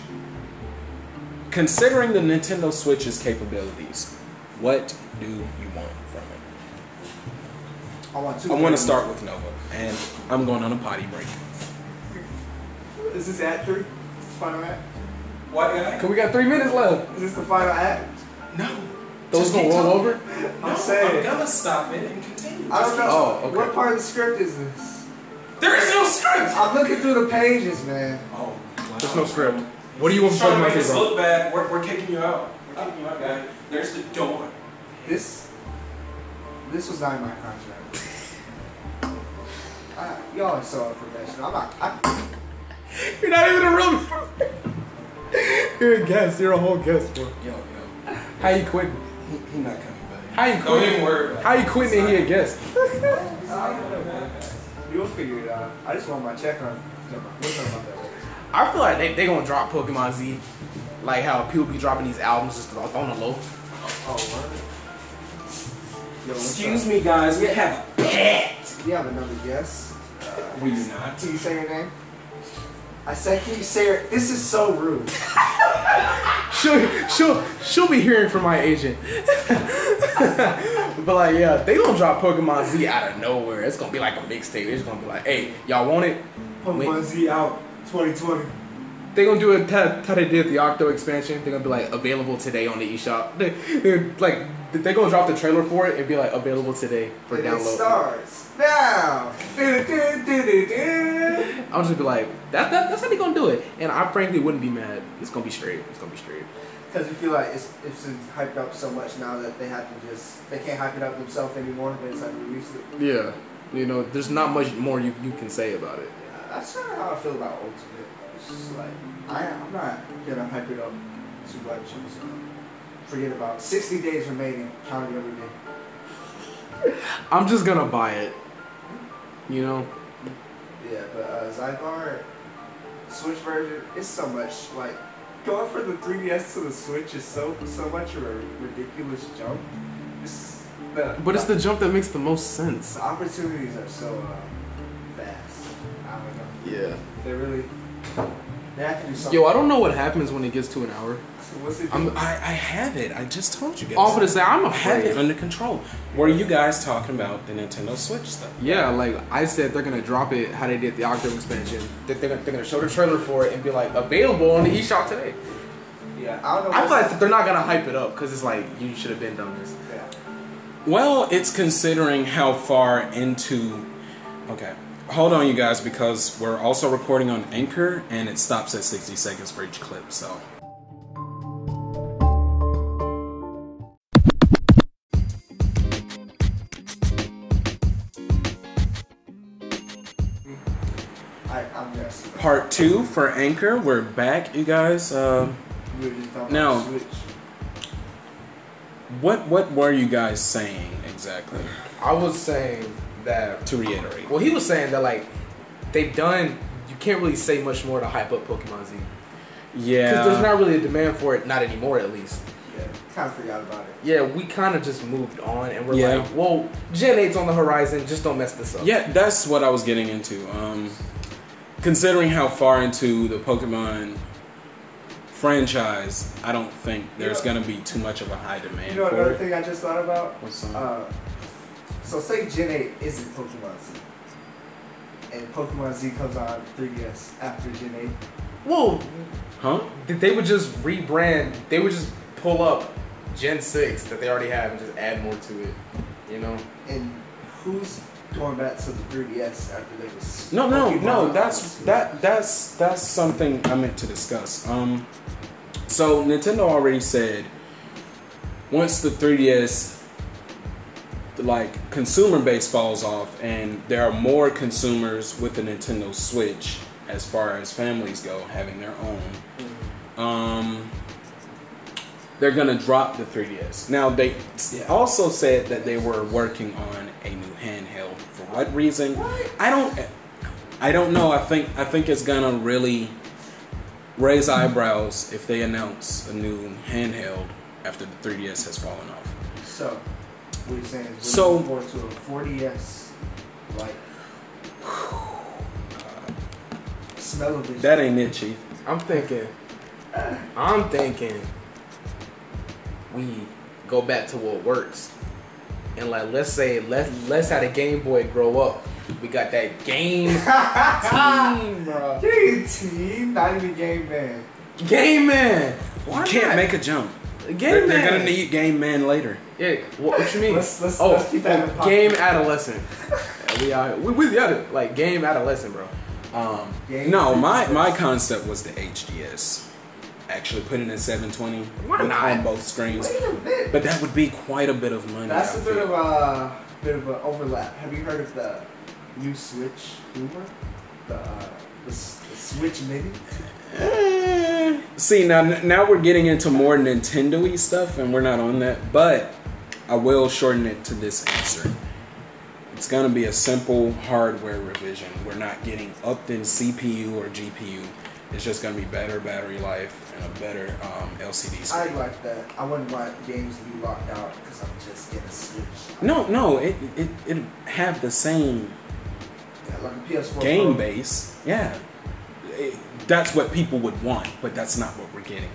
Speaker 1: Considering the Nintendo Switch's capabilities, what do you want from it?
Speaker 2: I want two.
Speaker 1: I want to start with Nova, and I'm going on a potty break.
Speaker 2: Is this act three? Final act?
Speaker 1: What guy?
Speaker 3: Cause we got three minutes left.
Speaker 2: Is this the final act?
Speaker 1: No.
Speaker 3: Those
Speaker 1: Just
Speaker 3: gonna
Speaker 1: keep
Speaker 3: roll
Speaker 1: talking.
Speaker 3: over?
Speaker 2: I'm saying.
Speaker 1: gonna stop it and continue.
Speaker 2: I don't know.
Speaker 3: Oh, okay.
Speaker 2: What part of the script is this?
Speaker 1: There is no script.
Speaker 2: I'm looking through the pages, man.
Speaker 1: Oh,
Speaker 3: There's no script. What do you want
Speaker 1: Trying to
Speaker 3: from
Speaker 1: make
Speaker 3: Pokemon
Speaker 1: us look bad. We're, we're kicking you out. We're kicking you out, guy. There's the door.
Speaker 2: This, this was not in my contract. I, y'all are so unprofessional. I'm not. I,
Speaker 3: You're not even a real. You're a guest. You're a whole guest, bro.
Speaker 1: Yo, yo.
Speaker 3: How you quitting?
Speaker 1: He, he not coming back.
Speaker 3: How you
Speaker 1: Don't
Speaker 3: quitting?
Speaker 1: even worry about
Speaker 3: How you quitting and he a guest?
Speaker 2: you'll figure it out. I just want my check on. Never mind. About that later.
Speaker 3: I feel like they they gonna drop Pokemon Z, like how people be dropping these albums just on on the low.
Speaker 2: Oh, what? Yo,
Speaker 1: Excuse
Speaker 2: up?
Speaker 1: me, guys. We have a pet.
Speaker 2: You have another guess.
Speaker 1: We do not.
Speaker 2: Can you say your name? I said, can you say your? This is so rude.
Speaker 3: She'll she'll she'll be hearing from my agent. but like yeah, they gonna drop Pokemon Z out of nowhere. It's gonna be like a mixtape. It's gonna be like, hey, y'all want it?
Speaker 2: Pokemon Z out 2020.
Speaker 3: They gonna do it how how they did the Octo expansion. They're gonna be like available today on the eShop. They, they're like they gonna drop the trailer for it and be like available today for
Speaker 2: And it
Speaker 3: download.
Speaker 2: starts now.
Speaker 3: I'll just be like, that, that that's how they gonna do it. And I frankly wouldn't be mad. It's gonna be straight. It's gonna be straight.
Speaker 2: Because you feel like it's it's hyped up so much now that they have to just they can't hype it up themselves anymore. They just have to release it.
Speaker 3: Yeah. You know, there's not much more you, you can say about it.
Speaker 2: That's kind of how I feel about Ultimate. It's just like I, I'm not gonna hype it up too much. I'm just gonna forget about 60 days remaining, counting every day.
Speaker 3: I'm just gonna buy it. You know?
Speaker 2: Yeah, but uh, Zygarde Switch version is so much like going from the 3DS to the Switch is so so much of a ridiculous jump. It's the,
Speaker 3: But it's the jump that makes the most sense.
Speaker 2: the opportunities are so uh,
Speaker 3: Yeah.
Speaker 2: They really they have to do something.
Speaker 3: Yo, I don't know what happens when it gets to an hour.
Speaker 2: What's it?
Speaker 3: I'm-
Speaker 1: I, I have it. I just told you guys.
Speaker 3: Off of the say, I'm
Speaker 1: I have it under control. Were you guys talking about the Nintendo Switch stuff?
Speaker 3: Yeah, like I said, they're gonna drop it how they did the October expansion. They're, they're, gonna, they're gonna show the trailer for it and be like available on the eShop today.
Speaker 2: yeah, I don't know.
Speaker 3: I
Speaker 2: what's-
Speaker 3: feel like that they're not gonna hype it up because it's like you should have been done this.
Speaker 2: Yeah.
Speaker 1: Well, it's considering how far into. Okay. Hold on, you guys, because we're also recording on Anchor and it stops at 60 seconds for each clip, so.
Speaker 2: I, I'm guessing.
Speaker 1: Part two for Anchor. We're back, you guys. Uh,
Speaker 2: We were just talking
Speaker 1: Now-
Speaker 2: Switch.
Speaker 1: what what were you guys saying exactly?
Speaker 3: I was saying that.
Speaker 1: To reiterate.
Speaker 3: Well, he was saying that like they've done. You can't really say much more to hype up Pokemon Z Yeah. because
Speaker 1: Yeah.
Speaker 3: there's not really a demand for it, not anymore at least.
Speaker 2: Yeah, kind of forgot about it.
Speaker 3: Yeah, we kind of just moved on and we're
Speaker 1: Yeah.
Speaker 3: like, well, Gen 8's on the horizon. Just don't mess this up.
Speaker 1: Yeah, that's what I was getting into. Um, considering how far into the Pokemon franchise, I don't think there's
Speaker 2: Yeah.
Speaker 1: gonna be too much of a high demand
Speaker 2: You know
Speaker 1: for
Speaker 2: another
Speaker 1: it.
Speaker 2: thing I just thought about?
Speaker 1: What's that?
Speaker 2: Uh, so say Gen 8 isn't Pokemon Z. And Pokemon Z comes on 3DS after Gen 8.
Speaker 3: Whoa!
Speaker 1: Huh?
Speaker 3: th- they would just rebrand. They would just pull up Gen 6 that they already have and just add more to it. You know?
Speaker 2: And who's going back to the 3DS after they was
Speaker 1: No, no,
Speaker 2: Pokemon
Speaker 1: no. That's that. That's that's something I meant to discuss. Um, so Nintendo already said once the 3DS like consumer base falls off and there are more consumers with the Nintendo Switch as far as families go having their own. Um they're gonna drop the 3ds now they
Speaker 2: Yeah.
Speaker 1: also said that they were working on a new handheld for what reason? I don't i don't know. I think i think it's gonna really raise eyebrows if they announce a new handheld after the 3ds has fallen off.
Speaker 2: So, what you're saying is
Speaker 1: So-
Speaker 2: looking forward to a 4DS, like, uh, smell of it.
Speaker 1: that ain't it chief
Speaker 3: I'm thinking. I'm thinking. We go back to what works, and like let's say let's let's have the Game Boy grow up. We got that game team, bro.
Speaker 2: Game team, not even Game Man.
Speaker 3: Game Man. Why
Speaker 1: you can't
Speaker 3: not?
Speaker 1: make a jump
Speaker 3: Game
Speaker 1: they're,
Speaker 3: Man.
Speaker 1: they're gonna need game man later
Speaker 3: Yeah. What, what you mean?
Speaker 2: Let's- let's-
Speaker 3: oh,
Speaker 2: let's keep that in the
Speaker 3: game adolescent. We are. We, we got it. Like game adolescent, bro.
Speaker 1: Um,
Speaker 2: Game
Speaker 1: no, my, my concept was the HDS. Actually putting in 720
Speaker 3: Why
Speaker 1: with- on both screens.
Speaker 2: Wait a minute.
Speaker 1: But that would be quite a bit of money.
Speaker 2: That's
Speaker 1: I
Speaker 2: a bit of a bit of an overlap. Have you heard of the new Switch Boomer? The, uh, the, the Switch Mini?
Speaker 1: Eh, See now, now we're getting into more Nintendo-y stuff, and we're not on that. But I will shorten it to this answer. It's gonna be a simple hardware revision. We're not getting upped in CPU or GPU. It's just gonna be better battery life and a better um, LCD
Speaker 2: I
Speaker 1: screen.
Speaker 2: like that. I wouldn't want games to be locked out because I'm just getting a Switch.
Speaker 1: No, no, it it it have the same
Speaker 2: Yeah, like a PS4
Speaker 1: game
Speaker 2: Pro.
Speaker 1: base. Yeah, It- that's what people would want, but that's not what we're getting.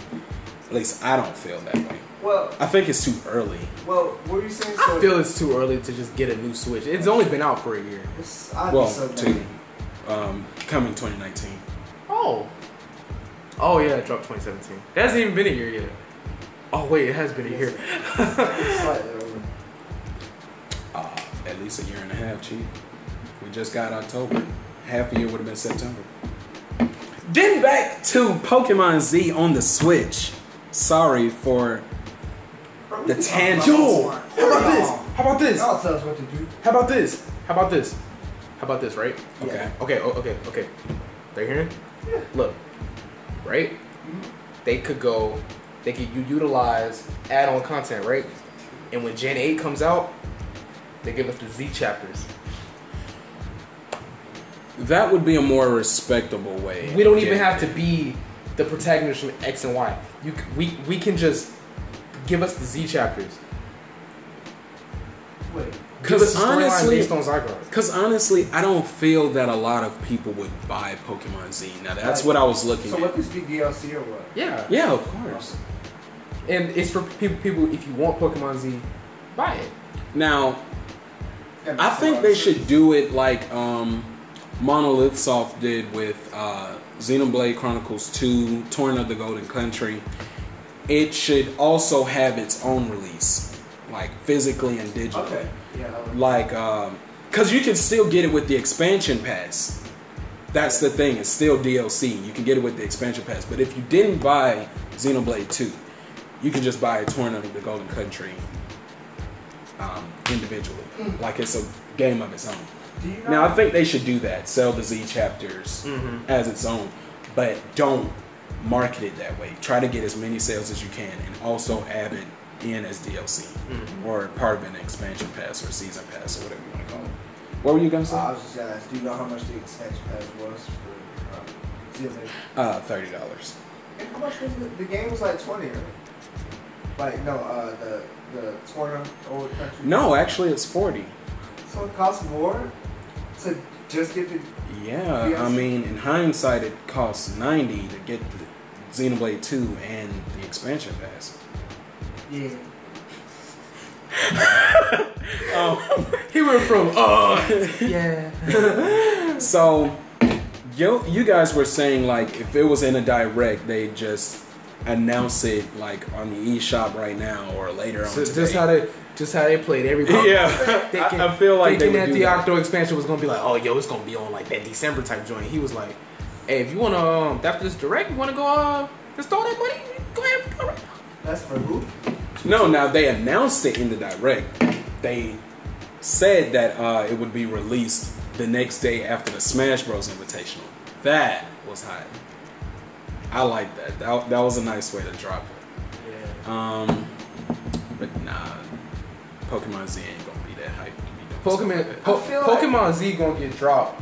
Speaker 1: At least I don't feel that way.
Speaker 2: Well,
Speaker 1: I think it's too early.
Speaker 2: well, what were you saying?
Speaker 3: I feel it's too early to just get a new Switch. It's only been out for a year.
Speaker 2: It's, I'd
Speaker 1: Well,
Speaker 2: be so
Speaker 1: to
Speaker 2: mad. um,
Speaker 1: coming 2019.
Speaker 3: Oh. Oh yeah, it dropped 2017. It hasn't even been a year yet. Oh wait, it has been a year.
Speaker 2: Slightly over.
Speaker 1: Uh, at least a year and a half, chief. We just got October. Half a year would have been September. Then back to Pokemon Z on the Switch. Sorry for
Speaker 2: Bro, we
Speaker 1: The
Speaker 2: can talk
Speaker 1: tangent.
Speaker 3: Yo, how about this? How about this?
Speaker 2: Y'all tell us what to do.
Speaker 3: How about this? How about this? How about this, right?
Speaker 1: Okay.
Speaker 3: Okay, oh, okay, okay. They hearing?
Speaker 2: Yeah.
Speaker 3: Look, right?
Speaker 2: Mhm.
Speaker 3: They could go, they could u- utilize add-on content, right? And when Gen 8 comes out, they give us the Z chapters.
Speaker 1: That would be a more respectable way.
Speaker 3: We don't even have to be the protagonist from X and Y. You, we, we can just give us the Z chapters.
Speaker 2: Wait.
Speaker 3: Give
Speaker 1: 'Cause
Speaker 3: us a storyline
Speaker 1: honestly-
Speaker 3: based on Zygarde.
Speaker 1: Because honestly, I don't feel that a lot of people would buy Pokemon Z. Now that's
Speaker 2: Like,
Speaker 1: what I was looking
Speaker 2: So
Speaker 1: at.
Speaker 2: what this be DLC or what?
Speaker 3: Yeah.
Speaker 1: yeah, of course.
Speaker 3: And it's for people, people if you want Pokemon Z, buy it.
Speaker 1: Now, I think they should do it like um, Monolith Soft did with uh, Xenoblade Chronicles 2, Torna of the Golden Country. It should also have its own release, like physically and digitally.
Speaker 2: Okay. Yeah. I would-
Speaker 1: Like, um, cause you can still get it with the expansion pass. That's the thing. It's still DLC. You can get it with the expansion pass. But if you didn't buy Xenoblade 2, you can just buy Torna of the Golden Country um, individually. Like it's a game of its own.
Speaker 2: You know?
Speaker 1: Now, I think they should do that. Sell the Z chapters
Speaker 3: Mhm.
Speaker 1: as its own. But don't market it that way. Try to get as many sales as you can and also add it in as DLC
Speaker 3: Mhm.
Speaker 1: or part of an expansion pass or season pass or whatever you want to call it. What were you gonna say?
Speaker 2: I was just gonna ask. Do you know how much the expansion pass was for Xenoblade?
Speaker 1: Uh, thirty dollars.
Speaker 2: And how much was it? The game was like twenty, right? Like no, uh, the the Torna old country.
Speaker 1: No, actually, it's forty.
Speaker 2: So it costs more to just get the.
Speaker 1: Yeah,
Speaker 2: Yes.
Speaker 1: I mean, in hindsight, it costs ninety to get the Xenoblade Two and the expansion pass.
Speaker 2: Yeah.
Speaker 1: Um,
Speaker 3: He went from uh yeah.
Speaker 1: so, yo, you guys were saying like if it was in a direct, they just announce it like on the eShop right now or later on.
Speaker 3: So
Speaker 1: today.
Speaker 3: just how they just how they played every
Speaker 1: Yeah,
Speaker 3: Thinking,
Speaker 1: I, I feel like they
Speaker 3: thinking
Speaker 1: would
Speaker 3: that the. Octo expansion was gonna be like, oh yo, it's gonna be on like that December type joint. He was like, hey, if you wanna um, after this direct, you wanna go uh just throw that money, go ahead. and do it right now."
Speaker 2: That's for who?
Speaker 1: No, now they announced it in the direct. They said that uh, it would be released the next day after the Smash Bros. Invitational. That was hot. I like that. That, that was a nice way to drop it.
Speaker 2: Yeah.
Speaker 1: Um, but nah, Pokemon Z ain't gonna be that hype. to be
Speaker 3: Pokemon po-
Speaker 2: I feel like-
Speaker 3: Pokemon Z gonna get dropped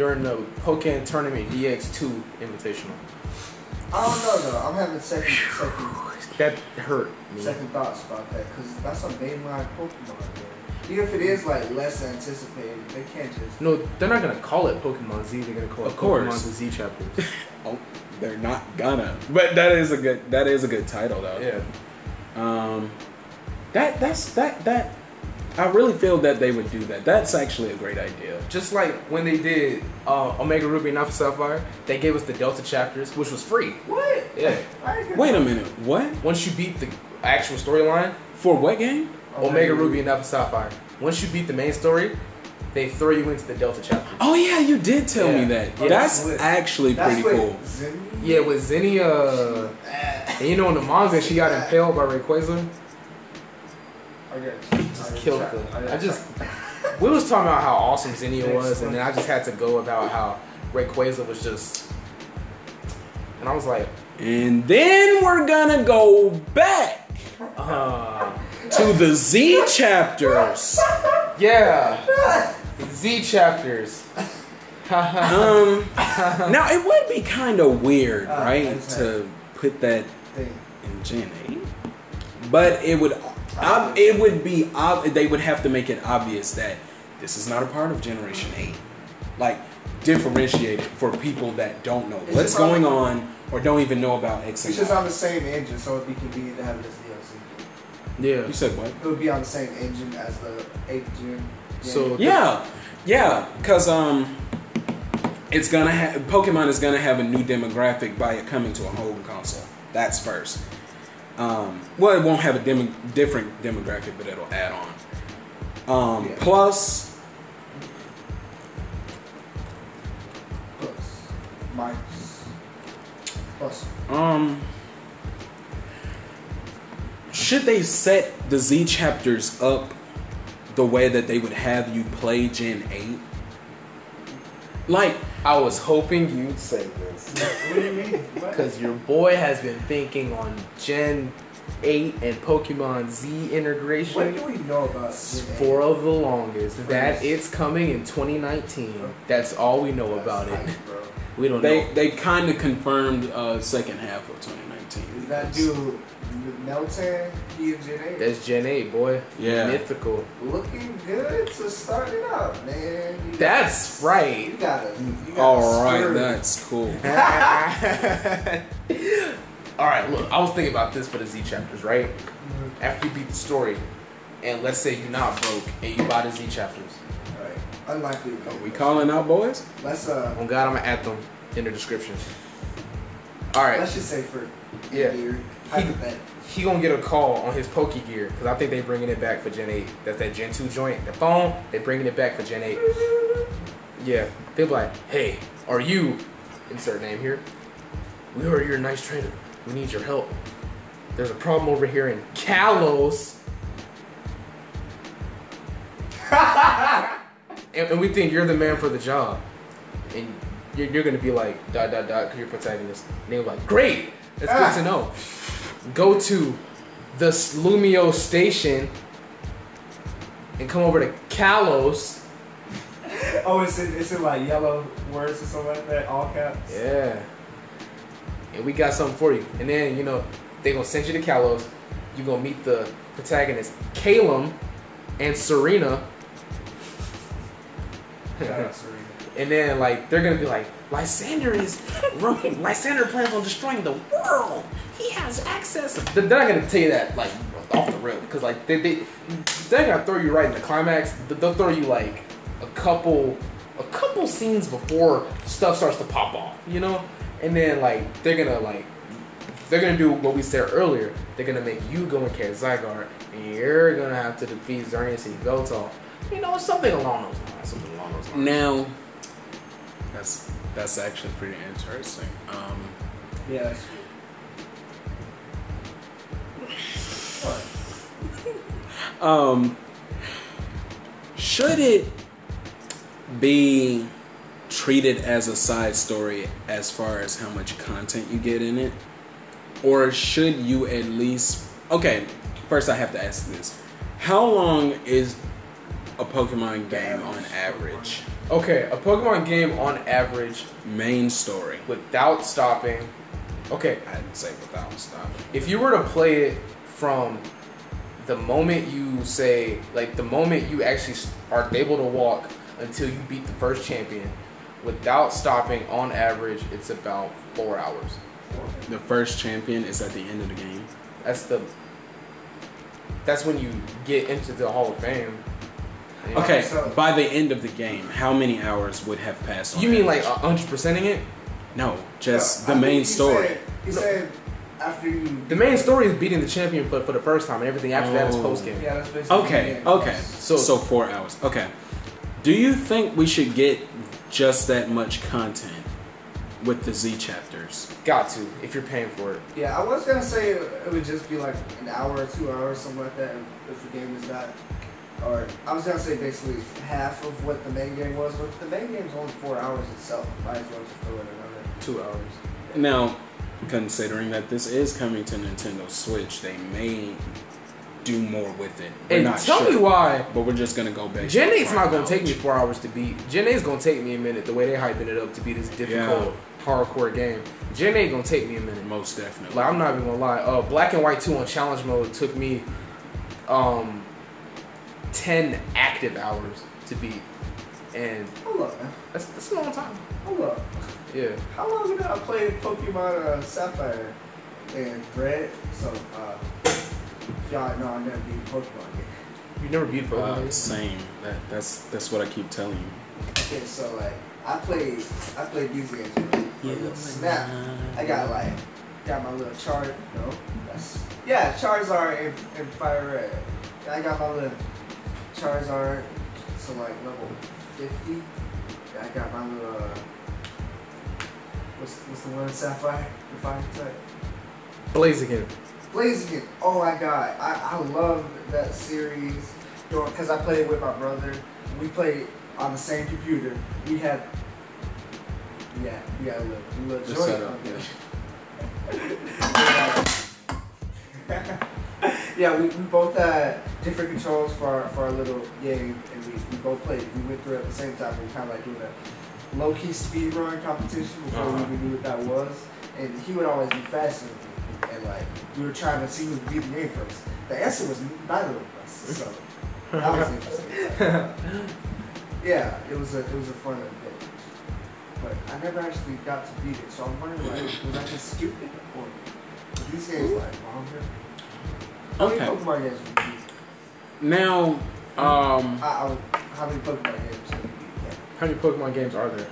Speaker 3: during the Pokemon Tournament DX2 Invitational.
Speaker 2: I don't know though. I'm having second second
Speaker 3: That hurt me.
Speaker 2: second thoughts about that because that's a mainline Pokemon. Man. Even if it is like less anticipated, they can't just.
Speaker 3: No, they're not gonna call it Pokemon Z. They're gonna call
Speaker 1: Of
Speaker 3: it
Speaker 1: course.
Speaker 3: Pokemon Z chapters.
Speaker 1: Oh, they're not gonna. But that is a good. That is a good title though.
Speaker 3: yeah.
Speaker 1: Um, that that's that that. I really feel that they would do that. That's actually a great idea.
Speaker 3: Just like when they did uh, Omega Ruby and Alpha Sapphire, they gave us the Delta chapters, which was free.
Speaker 2: What?
Speaker 3: Yeah.
Speaker 2: I ain't gonna-
Speaker 1: Wait a minute. What?
Speaker 3: Once you beat the actual storyline,
Speaker 1: For what game?
Speaker 3: Omega Ruby and Alpha Sapphire. Once you beat the main story, they throw you into the Delta chapter.
Speaker 1: Oh yeah, you did tell
Speaker 3: Yeah.
Speaker 1: me that.
Speaker 3: Yeah.
Speaker 1: That's
Speaker 2: That's
Speaker 1: actually
Speaker 2: That's
Speaker 1: pretty cool.
Speaker 2: Zen-
Speaker 3: Yeah, with Zinnia, and you know in the manga she got impaled by Rayquaza.
Speaker 2: I got you.
Speaker 3: Just
Speaker 2: I
Speaker 3: killed them. I just we was talking about how awesome Zinnia was, and then I just had to go about how Rayquaza was just, and I was like,
Speaker 1: And then we're gonna go back
Speaker 3: uh,
Speaker 1: to the Z chapters.
Speaker 3: yeah, Z chapters.
Speaker 1: Um, now it would be kind of weird,
Speaker 2: Uh,
Speaker 1: right, to put that in Gen 8. But it would, ob- it would be, ob- they would have to make it obvious that this is not a part of Generation 8. Like, differentiate it for people that don't know
Speaker 2: It's
Speaker 1: what's
Speaker 2: just on-
Speaker 1: going on or don't even know about X
Speaker 2: It's just on the same engine, so it'd be convenient to have it as DLC.
Speaker 3: Yeah.
Speaker 1: You said what?
Speaker 2: It would be on the same engine as the 8th gen. game.
Speaker 3: So
Speaker 1: Yeah, yeah, because um, it's gonna have Pokemon is gonna have a new demographic by it coming to a home console. That's first. Um, well, it won't have a demo, different demographic, but it'll add on. Um,
Speaker 2: Yeah.
Speaker 1: Plus,
Speaker 2: plus, minus, plus.
Speaker 1: um, should they set the Z chapters up the way that they would have you play Gen Eight? Like,
Speaker 3: I was hoping you'd say this.
Speaker 2: What do you mean?
Speaker 3: Because your boy has been thinking on Gen 8 and Pokemon Z integration.
Speaker 2: What do we know about Gen A?
Speaker 3: for of the longest. That it's coming in 2019. That's all we know
Speaker 2: That's
Speaker 3: about it.
Speaker 2: bro.
Speaker 3: We don't
Speaker 1: they
Speaker 3: know.
Speaker 1: they kind of confirmed uh, second half of 2019.
Speaker 2: That dude Meltan? He in Gen 8?
Speaker 3: That's Gen 8, boy.
Speaker 1: Yeah.
Speaker 3: Mythical.
Speaker 2: Looking good to start it out, man. You
Speaker 3: That's
Speaker 2: got,
Speaker 3: right.
Speaker 2: You gotta. You gotta
Speaker 1: All right,
Speaker 2: splurge.
Speaker 1: that's cool.
Speaker 3: All right, look, I was thinking about this for the Z chapters, right?
Speaker 2: Mhm.
Speaker 3: After you beat the story, and let's say you're not broke and you buy the Z chapters.
Speaker 2: All right. Unlikely.
Speaker 1: Are we calling out boys?
Speaker 2: Let's uh.
Speaker 3: On God, I'm gonna add them in the description. All right,
Speaker 2: Let's just say for
Speaker 3: Yeah.
Speaker 2: year,
Speaker 3: He- he gonna get a call on his Poke Gear because I think they bringing it back for Gen 8. That's that Gen 2 joint. The phone, they bringing it back for Gen 8. Yeah, they'll be like, hey, are you, insert name here, we heard you're a nice trainer. We need your help. There's a problem over here in Kalos. and, and we think you're the man for the job. And you're, you're gonna be like, dot, dot, dot, because you're protagonist. And they're like, great,
Speaker 2: Ah.
Speaker 3: good to know. Go to the Lumiose station and come over to Kalos.
Speaker 2: Oh, it's in, it's in like yellow words or something like that, all caps.
Speaker 3: Yeah. And we got something for you. And then, you know, they're gonna send you to Kalos. You're gonna meet the protagonist, Calem and Serena.
Speaker 2: Shout out Serena.
Speaker 3: And then like they're gonna be like, Lysandre is Lysandre plans on destroying the world. He has access. They're not gonna tell you that like off the rip because like they they they're gonna throw you right in the climax. They'll throw you like a couple a couple scenes before stuff starts to pop off, you know. And then like they're gonna like they're gonna do what we said earlier. They're gonna make you go and catch Zygarde, and you're gonna have to defeat Xerneas and Yveltal. You know, something along those lines. Something along those lines.
Speaker 1: Now, that's that's actually pretty interesting. Um,
Speaker 2: Yeah, that's true. What?
Speaker 1: um, should it be treated as a side story as far as how much content you get in it, or should you at least? Okay, first I have to ask this: How long is a Pokemon game on average?
Speaker 3: Okay, a Pokemon game on average
Speaker 1: Main story.
Speaker 3: without stopping. Okay,
Speaker 1: I didn't say without stopping.
Speaker 3: if you were to play it from the moment you say, like the moment you actually are able to walk until you beat the first champion, without stopping, on average, it's about four hours.
Speaker 1: The first champion is at the end of the game.
Speaker 3: That's the. That's when you get into the Hall of Fame. You?
Speaker 1: Okay,
Speaker 2: so-
Speaker 1: by the end of the game, how many hours would have passed? On
Speaker 3: You mean like
Speaker 1: average?
Speaker 3: hundred percenting it?
Speaker 1: no, just
Speaker 2: No,
Speaker 1: the
Speaker 2: I
Speaker 1: main
Speaker 2: think he
Speaker 1: story.
Speaker 2: Said, he said after you.
Speaker 3: The main story is beating the champion for, for the first time, and everything after that is
Speaker 1: Oh.
Speaker 3: post game.
Speaker 2: Yeah, that's basically.
Speaker 1: Okay,
Speaker 2: it.
Speaker 1: okay.
Speaker 3: So-
Speaker 1: So so four hours. Okay. Do you think we should get just that much content with the Z chapters?
Speaker 3: Got to if you're paying for it.
Speaker 2: Yeah, I was gonna say it would just be like an hour or two hours, something like that, if the game is not. Or I was gonna say basically half of what the main game was, but the main game's only four hours itself. Might as well just throw in another.
Speaker 3: Two hours.
Speaker 1: Now, considering that this is coming to Nintendo Switch, they may do more with it. We're
Speaker 3: And
Speaker 1: not
Speaker 3: tell
Speaker 1: sure,
Speaker 3: me why
Speaker 1: But we're just gonna go back.
Speaker 3: Gen 8's not gonna take me four hours to beat. Gen 8's gonna take me a minute. The way they hyping it up to be this difficult, hardcore game. Gen 8 gonna take me a minute.
Speaker 1: Most definitely.
Speaker 3: Like I'm not even gonna lie. Uh, Black and White 2 on challenge mode took me um 10 active hours to beat, and
Speaker 2: Hold up, man.
Speaker 3: that's, that's a long time.
Speaker 2: Hold up.
Speaker 3: Yeah.
Speaker 2: How long ago I played Pokemon uh, Sapphire and Red? So, uh, if y'all know, I never beat Pokemon game.
Speaker 3: You never beat Pokemon.
Speaker 1: uh, same. That, that's that's what I keep telling you.
Speaker 2: Okay, so like I played, I played these games. Right? Yeah, Snap. I got like, got my little chart. No, that's yeah, Charizard and, and Fire Red. And I got my little Charizard, so like level fifty. And I got my little. Uh, what's what's the one Sapphire? The fire type.
Speaker 3: Blaziken.
Speaker 2: Blaziken. Oh my god, I, I love that series because I played it with my brother. We played on the same computer. We had Yeah, we got a little, a little
Speaker 3: The
Speaker 2: joint.
Speaker 3: setup,
Speaker 2: on there.
Speaker 3: yeah.
Speaker 2: yeah, we, we both had different controls for our, for our little game, and we, we both played. We went through it at the same time. We were kind of like doing a low key speed run competition before we
Speaker 3: Uh-huh.
Speaker 2: even knew what that was. And he would always be faster than me, and like we were trying to see who would beat the game first. The answer was neither of us, so that was interesting. yeah, it was a it was a fun event. But I never actually got to beat it, so I'm wondering like, was I just stupid or these games like longer? How many
Speaker 1: Okay.
Speaker 2: Pokemon games did you beat?
Speaker 1: Now, um,
Speaker 2: I, I, how many Pokemon games did you beat?
Speaker 3: How many Pokemon games are there?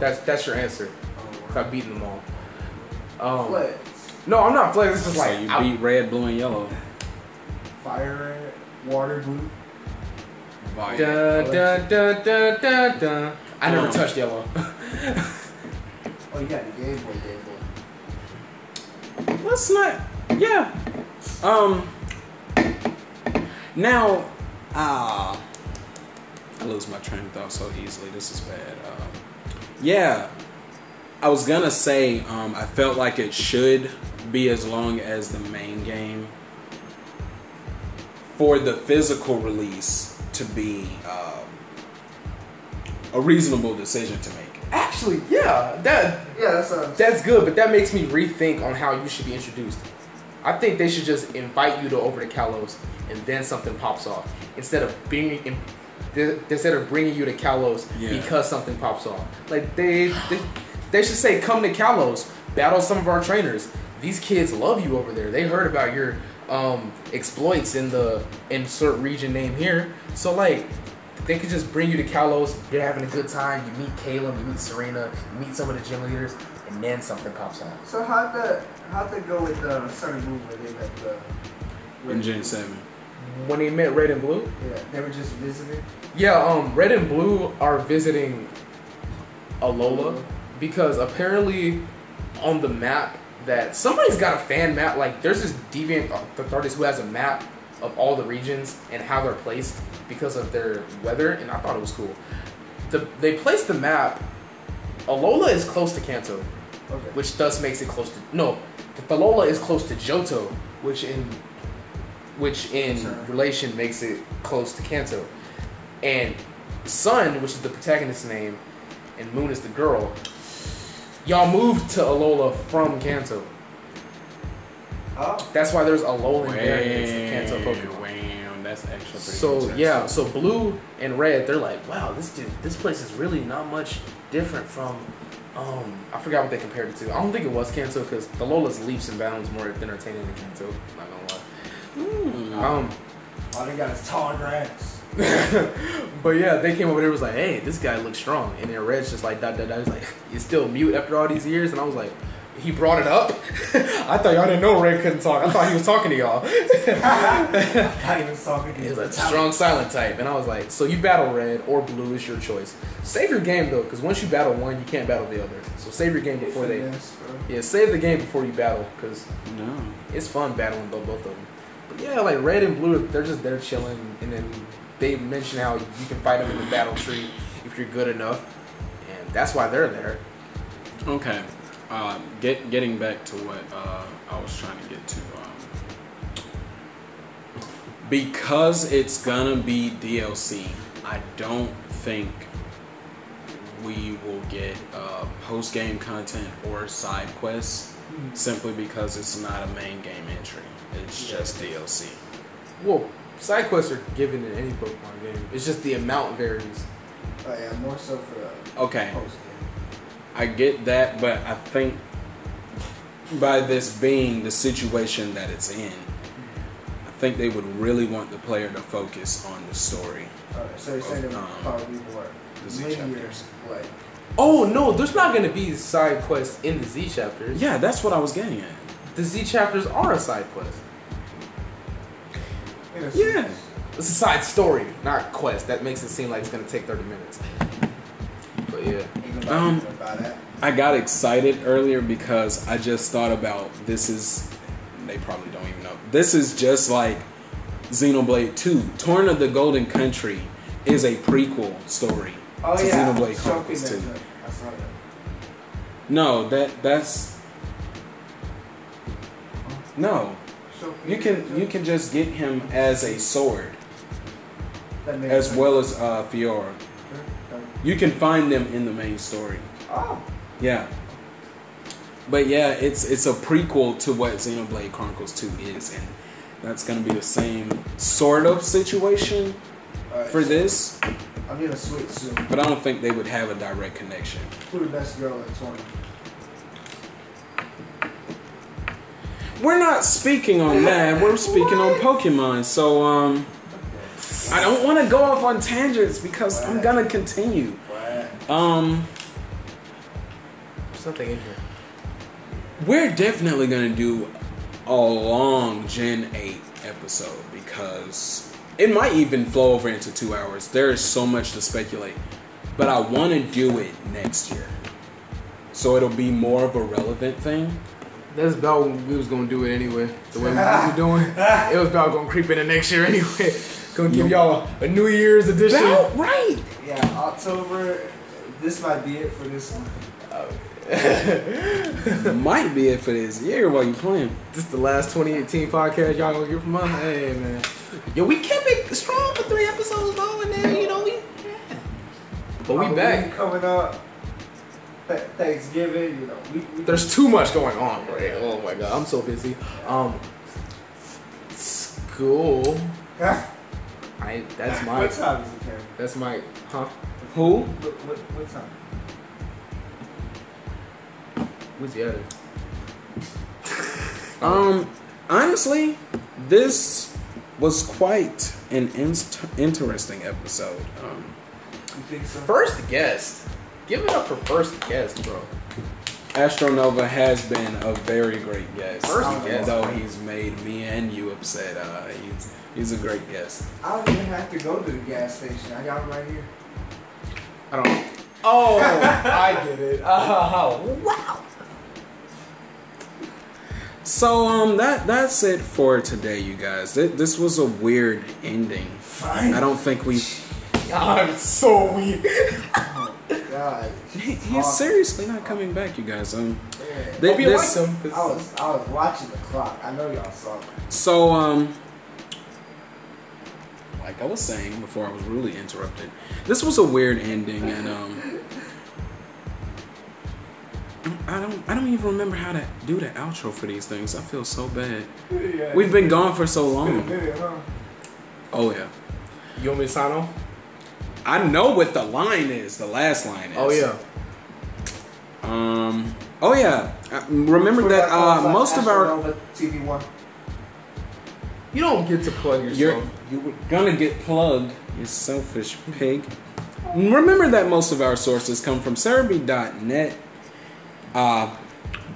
Speaker 3: That's that's your answer.
Speaker 2: Oh,
Speaker 3: 'Cause I've beaten them all. Um,
Speaker 2: Flex,
Speaker 3: no, I'm not flex. It's just
Speaker 1: so
Speaker 3: like
Speaker 1: you
Speaker 3: I-
Speaker 1: beat red, blue, and yellow.
Speaker 2: Fire Red, Water Blue.
Speaker 1: Violet.
Speaker 3: Dun, dun, dun, dun, dun, dun. I never
Speaker 1: Um,
Speaker 3: touched yellow.
Speaker 2: Oh, you got the Game Boy, Game Boy.
Speaker 1: Let's not. Yeah. Um. Now, ah, I lose my train of thought so easily. This is bad. Um, yeah, I was gonna say um, I felt like it should be as long as the main game for the physical release to be um, a reasonable decision to make.
Speaker 3: Actually, yeah, that
Speaker 2: Yeah, that's what I'm
Speaker 3: that's good, but that makes me rethink on how you should be introduced. I think they should just invite you to over to Kalos, and then something pops off instead of being in, instead of bringing you to Kalos
Speaker 1: Yeah.
Speaker 3: because something pops off. Like they, they they should say, "Come to Kalos, battle some of our trainers. These kids love you over there. They heard about your um, exploits in the insert region name here. So like." They could just bring you to Kalos. You're having a good time. You meet Caleb. You meet Serena. You meet some of the gym leaders, and then something pops out.
Speaker 2: So how'd that how'd that go with the Sun and Moon where they met the
Speaker 1: In Gen Seven.
Speaker 3: When they met Red and Blue,
Speaker 2: Yeah, they were just visiting.
Speaker 3: yeah, um, Red and Blue are visiting Alola because apparently on the map that somebody's got a fan map. Like there's this deviant artist who has a map of all the regions and how they're placed because of their weather, and I thought it was cool. The, they placed the map. Alola is close to Kanto,
Speaker 2: Okay.
Speaker 3: which thus makes it close to no. Alola is close to Johto, which in which in
Speaker 2: Sure.
Speaker 3: relation makes it close to Kanto. And Sun, which is the protagonist's name, and Moon is the girl. Y'all moved to Alola from Kanto.
Speaker 2: Oh.
Speaker 3: That's why there's Alolan variants of Kanto Pokemon.
Speaker 1: Wow, that's actually pretty
Speaker 3: So yeah, so blue and red, they're like, wow, this dude, this place is really not much different from. Um, I forgot what they compared it to. I don't think it was Kanto because the Lola's leaps and bounds more entertaining than Kanto. Not gonna lie. Um,
Speaker 2: All they got is tall grass.
Speaker 3: but yeah, they came over there and was like, hey, this guy looks strong, and then Red's just like, da da da. He's like, he's still mute after all these years, and I was like. He brought it up. I thought y'all didn't know Red couldn't talk. I thought he was talking to y'all.
Speaker 2: Not even talking.
Speaker 3: He was like strong silent type, and I was like, so you battle red or blue is your choice. Save your game though, because once you battle one, you can't battle the other. So save your game before they.
Speaker 2: Yes, bro.
Speaker 3: Yeah, save the game before you battle, because
Speaker 1: No.
Speaker 3: it's fun battling both both of them. But yeah, like red and blue, they're just there chilling, and then they mention how you can fight them in the battle tree if you're good enough, and that's why they're there.
Speaker 1: Okay. Uh, get getting back to what uh, I was trying to get to. Um, because it's gonna be DLC, I don't think we will get uh, post game content or side quests simply because it's not a main game entry. It's just DLC.
Speaker 3: Well, side quests are given in any Pokemon game. It's just the amount varies.
Speaker 2: Oh yeah, more so for the
Speaker 1: Okay.
Speaker 2: post game.
Speaker 1: I get that, but I think by this being the situation that it's in, I think they would really want the player to focus on the story.
Speaker 2: Okay, so you're saying it would
Speaker 1: Um,
Speaker 2: probably be more
Speaker 1: the Z
Speaker 2: linear,
Speaker 1: chapters.
Speaker 2: like
Speaker 3: Oh no, there's not gonna be side quests in the Z chapters.
Speaker 1: Yeah, that's what I was getting at.
Speaker 3: The Z chapters are a side quest.
Speaker 1: Yeah.
Speaker 3: It's a side story, not quest. That makes it seem like it's gonna take 30 minutes. But yeah.
Speaker 1: Um,
Speaker 2: gonna buy that.
Speaker 1: I got excited earlier because I just thought about this is they probably don't even know. This is just like Xenoblade 2. Torna of the Golden Country is a prequel story
Speaker 2: Oh
Speaker 1: to
Speaker 2: yeah,
Speaker 1: Xenoblade Chronicles 2.
Speaker 2: joint. I saw that.
Speaker 1: No, that that's no. You can you can just get him as a sword as well as uh, Fiora. You can find them in the main story.
Speaker 2: Oh,
Speaker 1: Yeah. But yeah, it's it's a prequel to what Xenoblade Chronicles 2 is, and that's gonna be the same sort of situation
Speaker 2: alright.
Speaker 1: for this,
Speaker 2: I'm gonna switch soon.
Speaker 1: but I don't think they would have a direct connection.
Speaker 2: Who the best girl in 20?
Speaker 1: We're not speaking on that. We're speaking on Pokemon. So um I don't want to go off on tangents because I'm gonna continue.
Speaker 2: What?
Speaker 1: Um
Speaker 3: There's something in here.
Speaker 1: we're definitely gonna do a long Gen 8 episode because it might even flow over into two hours. There is so much to speculate. But I wanna do it next year. So it'll be more of a relevant thing.
Speaker 3: That's about when we was gonna do it anyway. The way we were doing, it was about gonna creep into next year anyway. Gonna give y'all a, a New Year's edition.
Speaker 1: About right.
Speaker 2: Yeah, October. This might be it for this one.
Speaker 1: Might be it for this year while you playing.
Speaker 3: This is the last 2018 podcast y'all gonna get from us. Hey man, yo, we kept it strong for three episodes though, and then you know we. But we back.
Speaker 2: coming up. Thanksgiving, you know, we, we
Speaker 3: There's too much going on, right? Oh my god, I'm so busy. Um, school. I that's my
Speaker 2: What time is it, Karen?
Speaker 3: that's my huh?
Speaker 1: Who?
Speaker 2: What, what, what time?
Speaker 3: What's the other?
Speaker 1: Um, honestly, this was quite an inst- interesting episode. Um,
Speaker 2: You think so?
Speaker 3: First guest. Give it up for first guest, bro.
Speaker 1: Astro Nova has been a very great guest.
Speaker 3: First
Speaker 2: guest.
Speaker 1: though he's made me and you upset. Uh, he's he's a great guest.
Speaker 2: I don't even have to go to the gas station. I got him right here.
Speaker 3: I don't. Oh, I get it. Oh, wow.
Speaker 1: So um, that that's it for today, you guys. Th- This was a weird ending.
Speaker 2: Fine.
Speaker 1: I don't think we.
Speaker 3: I'm so weak.
Speaker 2: Oh, God.
Speaker 1: He, he's seriously not coming back, you guys. Um,
Speaker 2: Yeah.
Speaker 1: th-
Speaker 3: Hope you
Speaker 1: this-
Speaker 3: like them.
Speaker 2: I was I was watching the clock. I know y'all saw. it.
Speaker 1: So, um, like I was saying before I was really interrupted, this was a weird ending, and um, I don't, I don't even remember how to do the outro for these things. I feel so bad.
Speaker 2: Yeah.
Speaker 1: We've been gone for so long.
Speaker 2: Yeah, huh?
Speaker 1: Oh yeah,
Speaker 3: You want me to sign off?
Speaker 1: I know what the line is. The last line is.
Speaker 3: Oh yeah.
Speaker 1: Um. Oh yeah. Uh, remember that uh, most of our
Speaker 2: TV one.
Speaker 3: You don't get to plug
Speaker 1: You're
Speaker 3: yourself.
Speaker 1: you were gonna get plugged, you selfish pig. Remember that most of our sources come from Serebii.net, uh,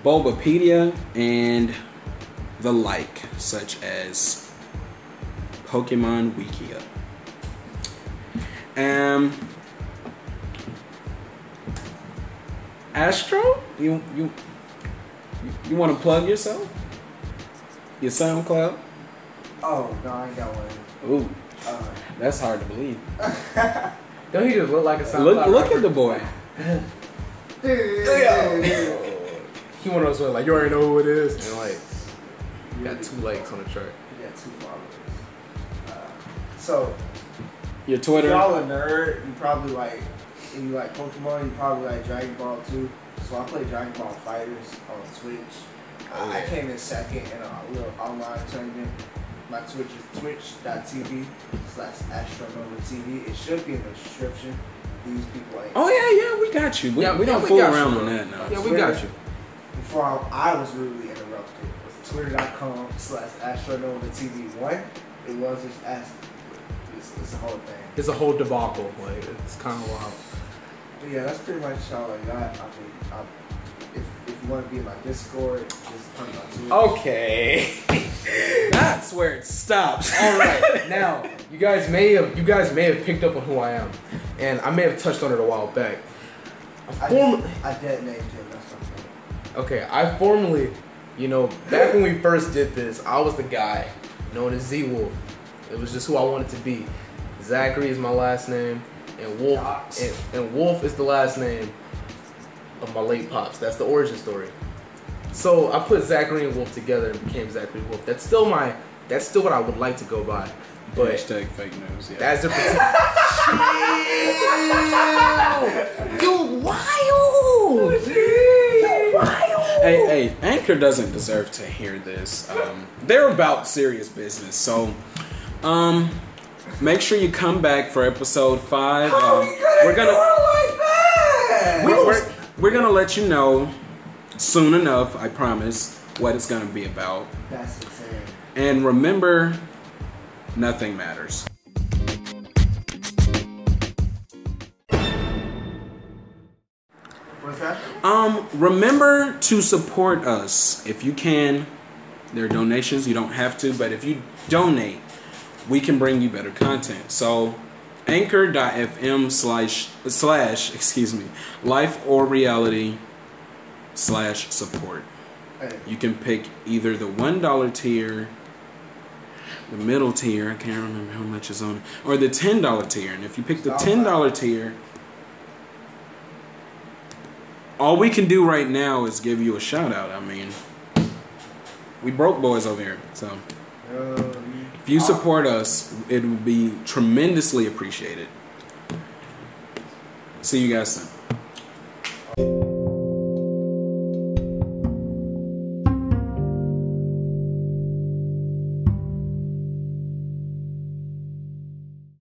Speaker 1: Bulbapedia, and the like, such as Pokemon Wikia. Um, Astro, you you you, you want to plug yourself? Your SoundCloud?
Speaker 2: Oh no, I ain't got one.
Speaker 1: Ooh,
Speaker 2: Uh,
Speaker 1: that's hard to believe.
Speaker 3: Don't he just look like a SoundCloud
Speaker 1: Look, look at the boy.
Speaker 3: He one of those where like you already know who it is, and like got two likes on the track.
Speaker 2: got two followers. Uh, so,
Speaker 1: Your
Speaker 2: if
Speaker 1: Twitter.
Speaker 2: y'all a nerd, you probably like, if you like Pokemon, you probably like Dragon Ball too. So I play Dragon Ball FighterZ on Twitch.
Speaker 3: Oh,
Speaker 2: I came in second in a little online tournament. My Twitch is twitch.tv slash astronova TV. It should be in the description. These people ain't.
Speaker 1: Oh yeah, yeah, we got you. We,
Speaker 3: Yeah,
Speaker 1: we don't
Speaker 3: we
Speaker 1: fool
Speaker 3: got you,
Speaker 1: around
Speaker 3: bro.
Speaker 1: on that now.
Speaker 3: Yeah, we got you.
Speaker 2: Before I, I was rudely interrupted. It was twitter.com slash astronova TV one. It was just ask. It's, it's a whole thing.
Speaker 3: It's a whole debacle. Like it's kind of wild.
Speaker 2: But yeah, that's pretty much all I got. I mean, I, if, if you want to be in my Discord, just come Twitch.
Speaker 3: Okay.
Speaker 1: That's where it stops.
Speaker 3: All right. Now, you guys may have you guys may have picked up on who I am, and I may have touched on it a while back. I
Speaker 2: I,
Speaker 3: form-
Speaker 2: I dead named him. That's what I'm saying.
Speaker 3: okay, I formerly, you know, back when we first did this, I was the guy known as Z Wolf. It was just who I wanted to be. Zachary is my last name, and Wolf and, and Wolf is the last name. Of my late pops. That's the origin story. So I put Zachary and Wolf together and became Zachary Wolf. That's still my. That's still what I would like to go by. But
Speaker 1: Hashtag fake news. Yeah.
Speaker 3: that's the You wild! You wild!
Speaker 1: Hey, hey, Anchor doesn't deserve to hear this. Um, they're about serious business, so um, make sure you come back for episode five.
Speaker 2: How
Speaker 1: Um,
Speaker 2: we gonna
Speaker 1: we're gonna
Speaker 2: do like that?
Speaker 1: we're, we're, we're gonna let you know soon enough. I promise what it's gonna be about.
Speaker 2: That's insane.
Speaker 1: And remember, nothing matters.
Speaker 2: What's that?
Speaker 1: Um, remember to support us if you can. There are donations, you don't have to, but if you donate, we can bring you better content. So anchor.fm slash slash excuse me life or reality slash support. You can pick either the one dollar tier, the middle tier, I can't remember how much is on it, or the ten dollar tier. And if you pick the ten dollar tier, all we can do right now is give you a shout out. I mean, we broke boys over here, so if you uh, support us, it would be tremendously appreciated. See you guys soon.